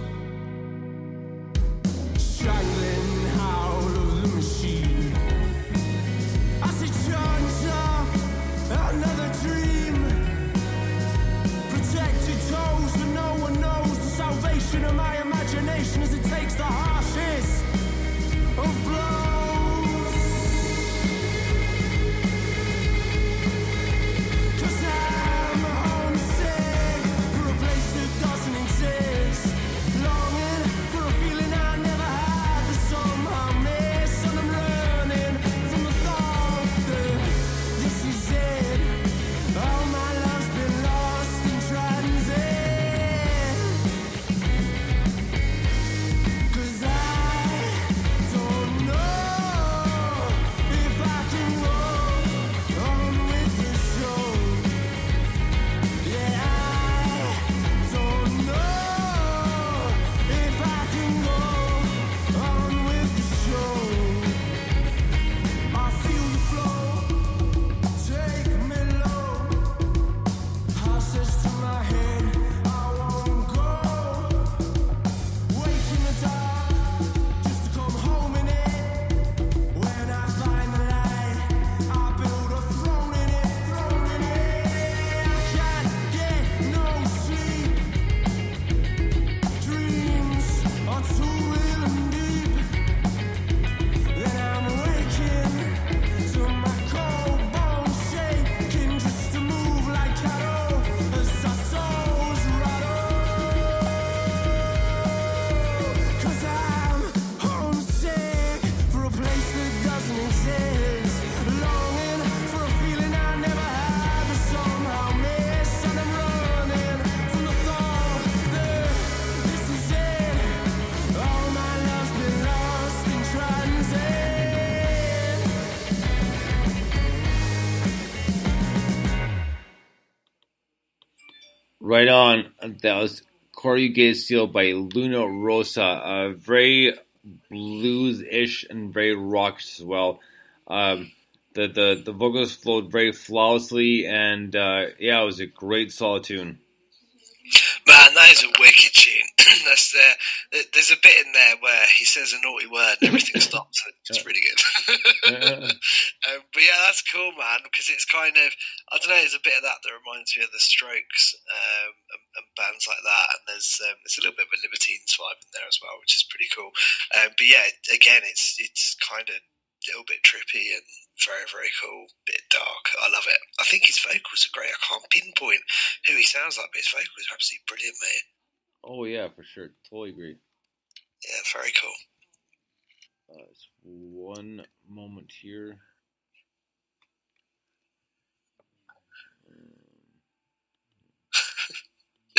Right on. That was Corrugated Steel by Luna Rosa. Uh, very blues-ish and very rockish as well. Um, the, the the vocals flowed very flawlessly, and uh, yeah, it was a great solid tune. Man, that is a wicked tune. That's the, the- there's a bit in there where he says a naughty word and everything stops. It's really good. um, but yeah, that's cool, man, because it's kind of I don't know. There's a bit of that that reminds me of the Strokes um, and, and bands like that, and there's um, there's a little bit of a Libertines vibe in there as well, which is pretty cool. Um, but yeah, again, it's it's kind of a little bit trippy and very very cool, bit dark. I love it. I think his vocals are great. I can't pinpoint who he sounds like, but his vocals are absolutely brilliant, mate. Oh yeah, for sure, totally agree. Yeah, very cool. Uh, it's one moment here.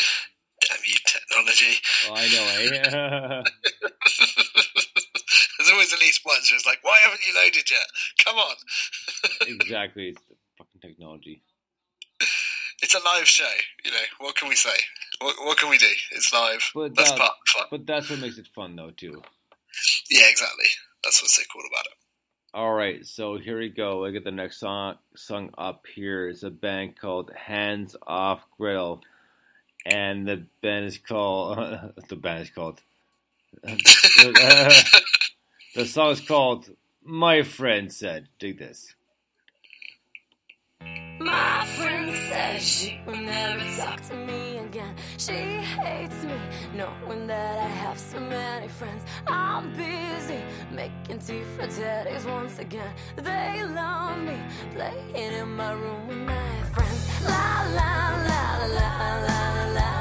Damn you, technology. Oh, I know, eh? There's always at least once where it's like, why haven't you loaded yet? Come on. exactly, it's the fucking technology. It's a live show, you know. What can we say? What, what can we do? It's live. But That's that- part of fun. But that's what makes it fun, though, too. Yeah, exactly. That's what's so cool about it. All right, so here we go. Look get the next song. sung up here is a band called Hands Off Gretel, and the band is called. the band is called. the song is called "My Friend Said." Dig this. My friend says she will never talk to me again. She hates me, knowing that I have so many friends. I'm busy making tea for daddies once again. They love me, playing in my room with my friends. La la la la la la la.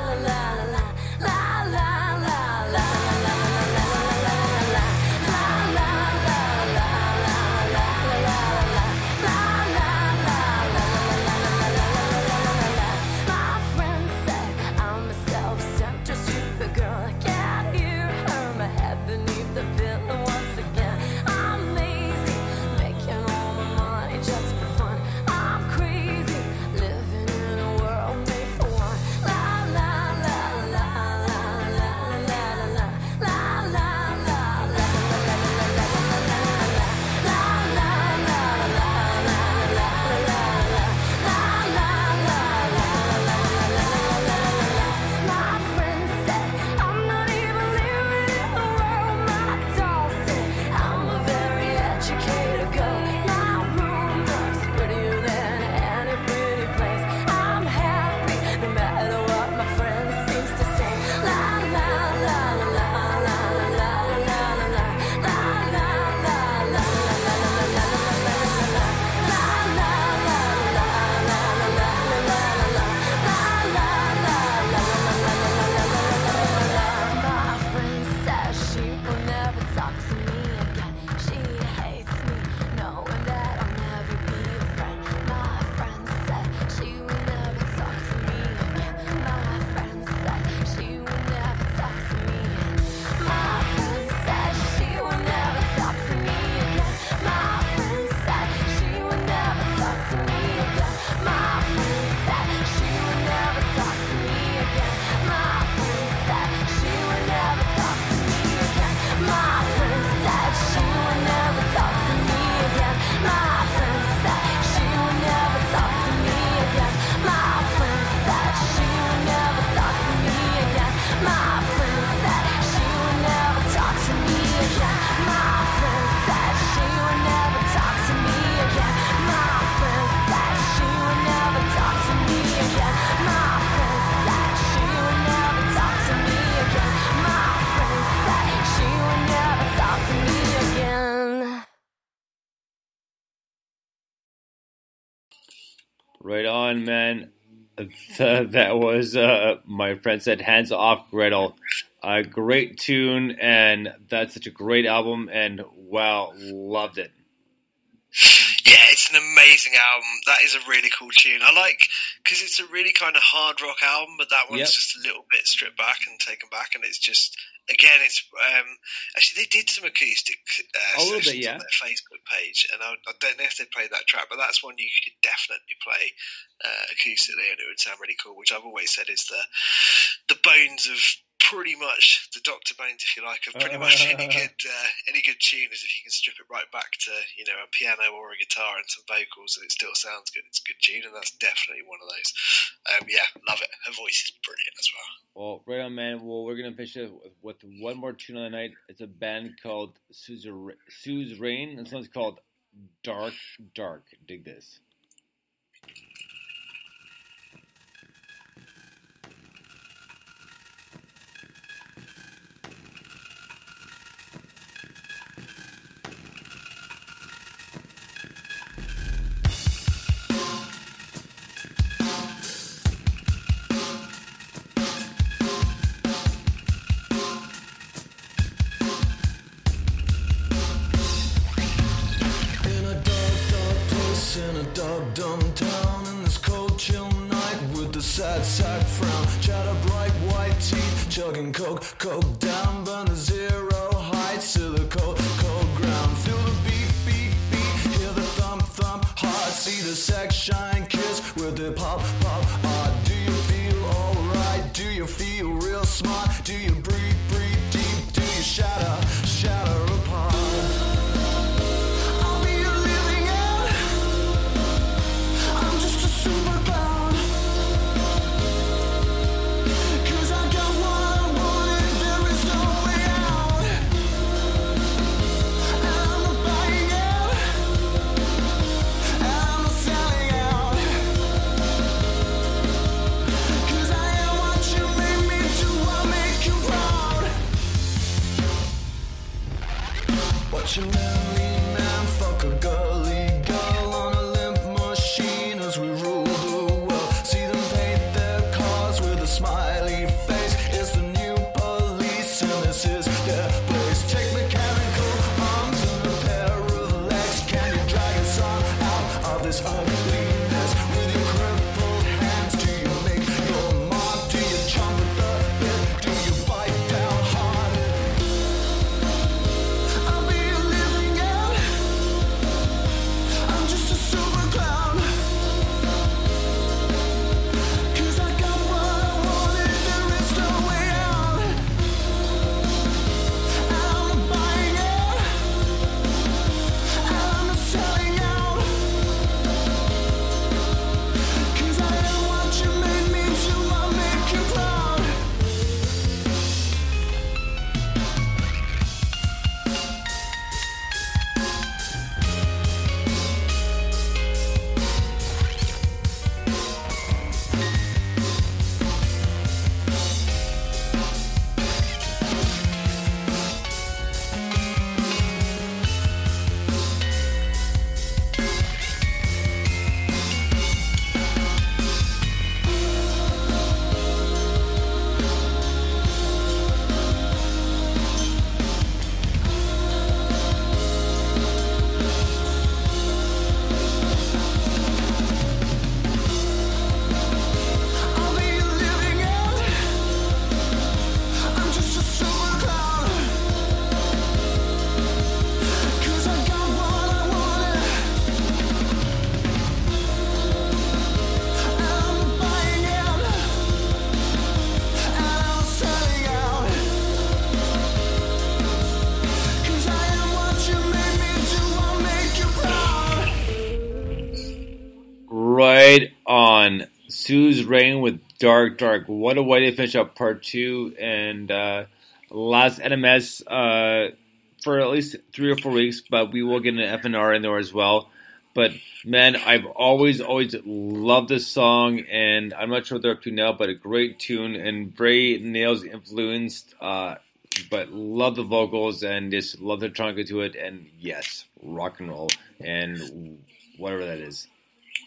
Th- that was uh, my friend said hands off Gretel," a great tune and that's such a great album and wow loved it Yeah, it's an amazing album. That is a really cool tune. I like because it's a really kind of hard rock album, but that one's Yep. just a little bit stripped back and taken back, and it's just again, it's um, actually they did some acoustic uh, A little bit, yeah. on their Facebook page, and I, I don't know if they played that track, but that's one you could definitely play uh, acoustically, and it would sound really cool. Which I've always said is the the bones of pretty much the Doctor Bones, if you like, of pretty much any good uh, any good tune is if you can strip it right back to you know a piano or a guitar and some vocals, and it still sounds good. It's a good tune, and that's definitely one of those. Um, yeah, love it. Her voice is brilliant as well. Well, right on, man. Well, we're gonna finish it with, with one more tune on the night. It's a band called Sue's, Ra- Sue's Rain. This one's called Dark Dark. Dig this. Rain with Dark Dark. What a way to finish up part two and uh, last NMS uh, for at least three or four weeks, but we will get an FNR in there as well. But man, I've always, always loved this song, and I'm not sure what they're up to now, but a great tune and very nails influenced. Uh, but love the vocals and just love the trunk to it, and yes, rock and roll and whatever that is.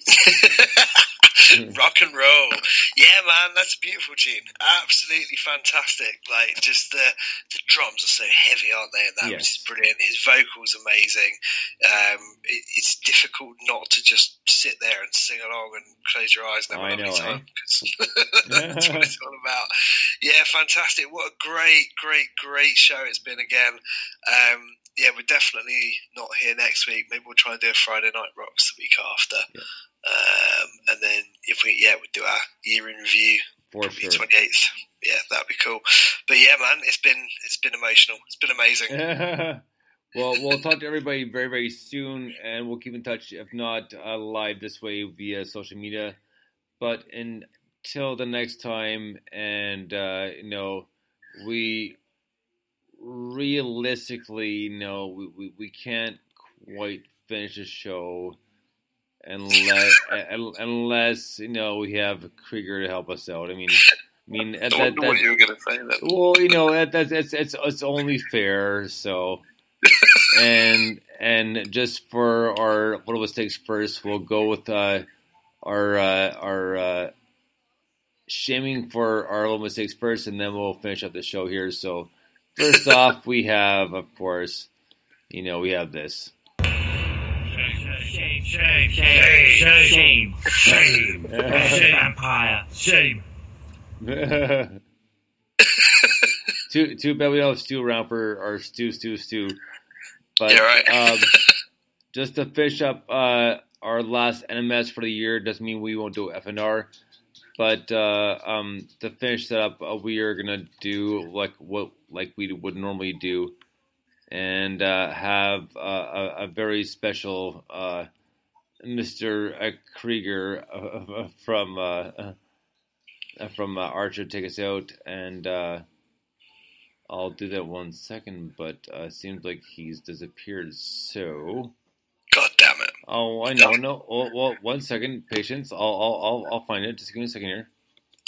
Rock and roll. Yeah, man, that's a beautiful tune. Absolutely fantastic. Like, just the the drums are so heavy, aren't they? And that Yes. was brilliant. His vocals amazing. Um, it, it's difficult not to just sit there and sing along and close your eyes and have a I lovely know, eh? time. 'cause that's what it's all about. Yeah, fantastic. What a great, great, great show it's been again. Um, yeah, we're definitely not here next week. Maybe we'll try and do a Friday night rocks the week after. Um, and then if we, yeah, we'll do our year in review For probably sure. twenty eighth. Yeah, that'd be cool. But yeah, man, it's been it's been emotional. It's been amazing. well, we'll talk to everybody very, very soon, and we'll keep in touch. If not uh, live this way via social media, but until the next time, and uh, you know, we realistically, you know, we, we, we can't quite finish the show unless unless you know we have Krieger to help us out. I mean, I mean I that, what that- you to say then. well, you know, that, that's it's, it's it's only fair. So, and and just for our what was takes first, we'll go with uh, our uh, our uh, shaming for our little mistakes first, and then we'll finish up the show here. So, first off, we have, of course, you know, we have this. Shame, shame, shame, shame, shame, shame, Empire, shame. too too bad we don't have Stu around for our Stu Stu Stu. But Yeah, right. um, just to finish up uh, our last NMS for the year doesn't mean we won't do FNR. But uh, um, to finish that up, uh, we are gonna do like what like we would normally do, and uh, have uh, a, a very special uh, Mr. Krieger uh, from uh, uh, from uh, Archer take us out, and uh, I'll do that one second. But uh, it seems like he's disappeared. So, God damn it! oh, I know, no. Oh, well, one second, patience. I'll, I'll, I'll, I'll find it. Just give me a second here.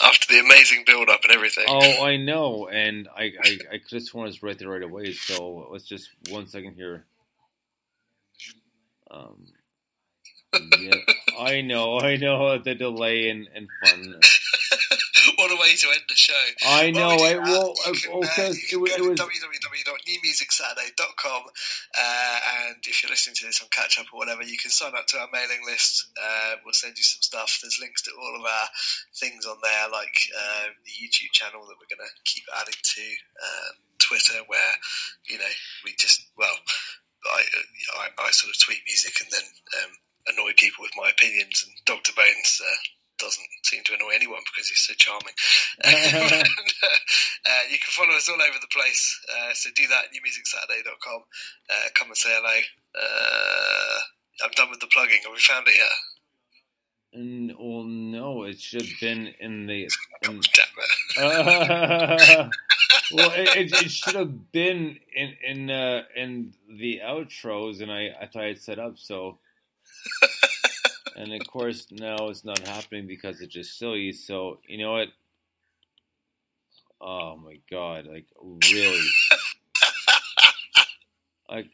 After the amazing build up and everything. Oh, I know, and I, I, I could have sworn it's right there right away. So let's just one second here. Um, yeah, I know, I know the delay and, and fun. what a way to end the show. I know, Well, I we do that. well, You can, uh, because you it was, it go to www.newmusicsaturday.com uh, and if you're listening to this on catch up or whatever, you can sign up to our mailing list. Uh, we'll send you some stuff. There's links to all of our things on there, like uh, the YouTube channel that we're going to keep adding to, uh, Twitter, where you know we just well, I, I, I sort of tweet music and then um, annoy people with my opinions, and Doctor Bones. Uh, doesn't seem to annoy anyone because he's so charming. And, uh, you can follow us all over the place. Uh, so do that at newmusicsaturday.com. Uh, come and say hello. Uh, I'm done with the plugging. Have we found it yet? N- well, no, it should have been in the. In, Damn well, it, it, it should have been in in uh, in the outros, and I I thought I'd set up so. and of course, now it's not happening because it's just silly. So you know what? Oh my god! Like really? like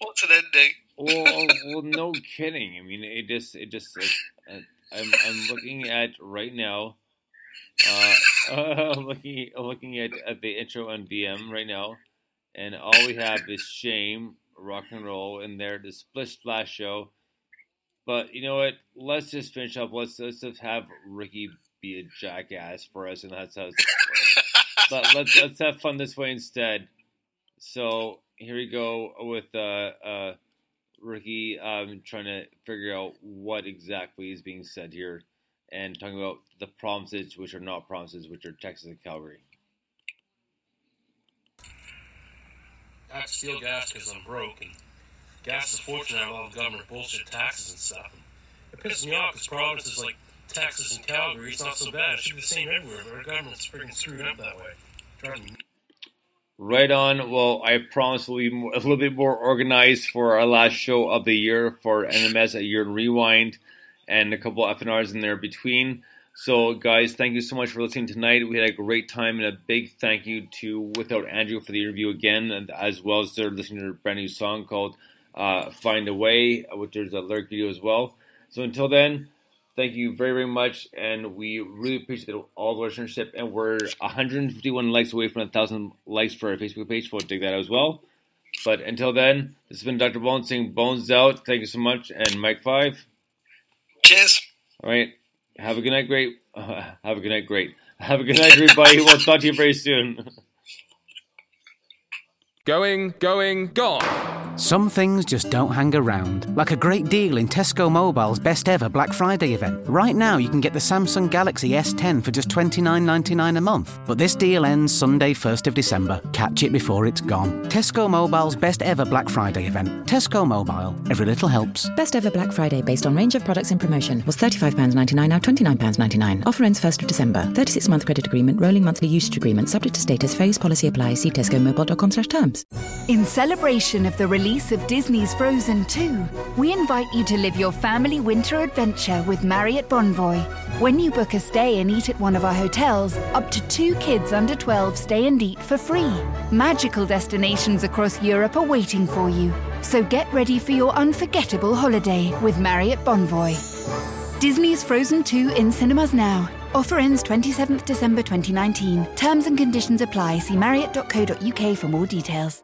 What's an ending? well, well, no kidding. I mean, it just, it just, like, uh, I'm, I'm looking at right now. Uh, uh, looking, looking at, at the intro on VM right now, and all we have is shame, rock and roll, and there the Splish Splash show. But you know what? Let's just finish up. Let's let's just have Ricky be a jackass for us, and that's how. It's but let's let's have fun this way instead. So here we go with uh, uh, Ricky um, trying to figure out what exactly is being said here, and talking about the promises which are not promises, which are Texas and Calgary. I have steal gas because I'm broke, and gas is of all the government bullshit taxes and stuff. And it pisses me off because provinces like Texas and Calgary, it's not so bad. It should be the same everywhere, but our government's freaking screwed up that way. Right on. Well, I promise we'll be more, a little bit more organized for our last show of the year for NMS a year in rewind, and a couple of FNRs in there between. So, guys, thank you so much for listening tonight. We had a great time, and a big thank you to Without Andrew for the interview again, and as well as they're listening to a brand new song called uh, "Find a Way," which there's a lyric video as well. So, until then, thank you very, very much, and we really appreciate all the listenership. And we're 151 likes away from a thousand likes for our Facebook page. We'll dig that out as well. But until then, this has been Dr. Bones saying Bones out. Thank you so much, and Mike Five. Cheers. All right. Have a good night, great. have a good night, great. Have a good night, everybody. we'll talk to you very soon. Going, going, gone. Some things just don't hang around, like a great deal in Tesco Mobile's best ever Black Friday event. Right now, you can get the Samsung Galaxy S10 for just $29.99 a month. But this deal ends Sunday, 1st of December. Catch it before it's gone. Tesco Mobile's best ever Black Friday event. Tesco Mobile. Every little helps. Best ever Black Friday based on range of products in promotion was £35.99, now £29.99. Offer ends 1st of December. 36 month credit agreement, rolling monthly usage agreement, subject to status, phase policy applies. See tescomobile.com slash terms. In celebration of the release of Disney's Frozen 2, we invite you to live your family winter adventure with Marriott Bonvoy. When you book a stay and eat at one of our hotels, up to two kids under 12 stay and eat for free. Magical destinations across Europe are waiting for you. So get ready for your unforgettable holiday with Marriott Bonvoy. Disney's Frozen 2 in cinemas now. Offer ends 27th December 2019. Terms and conditions apply. See marriott.co.uk for more details.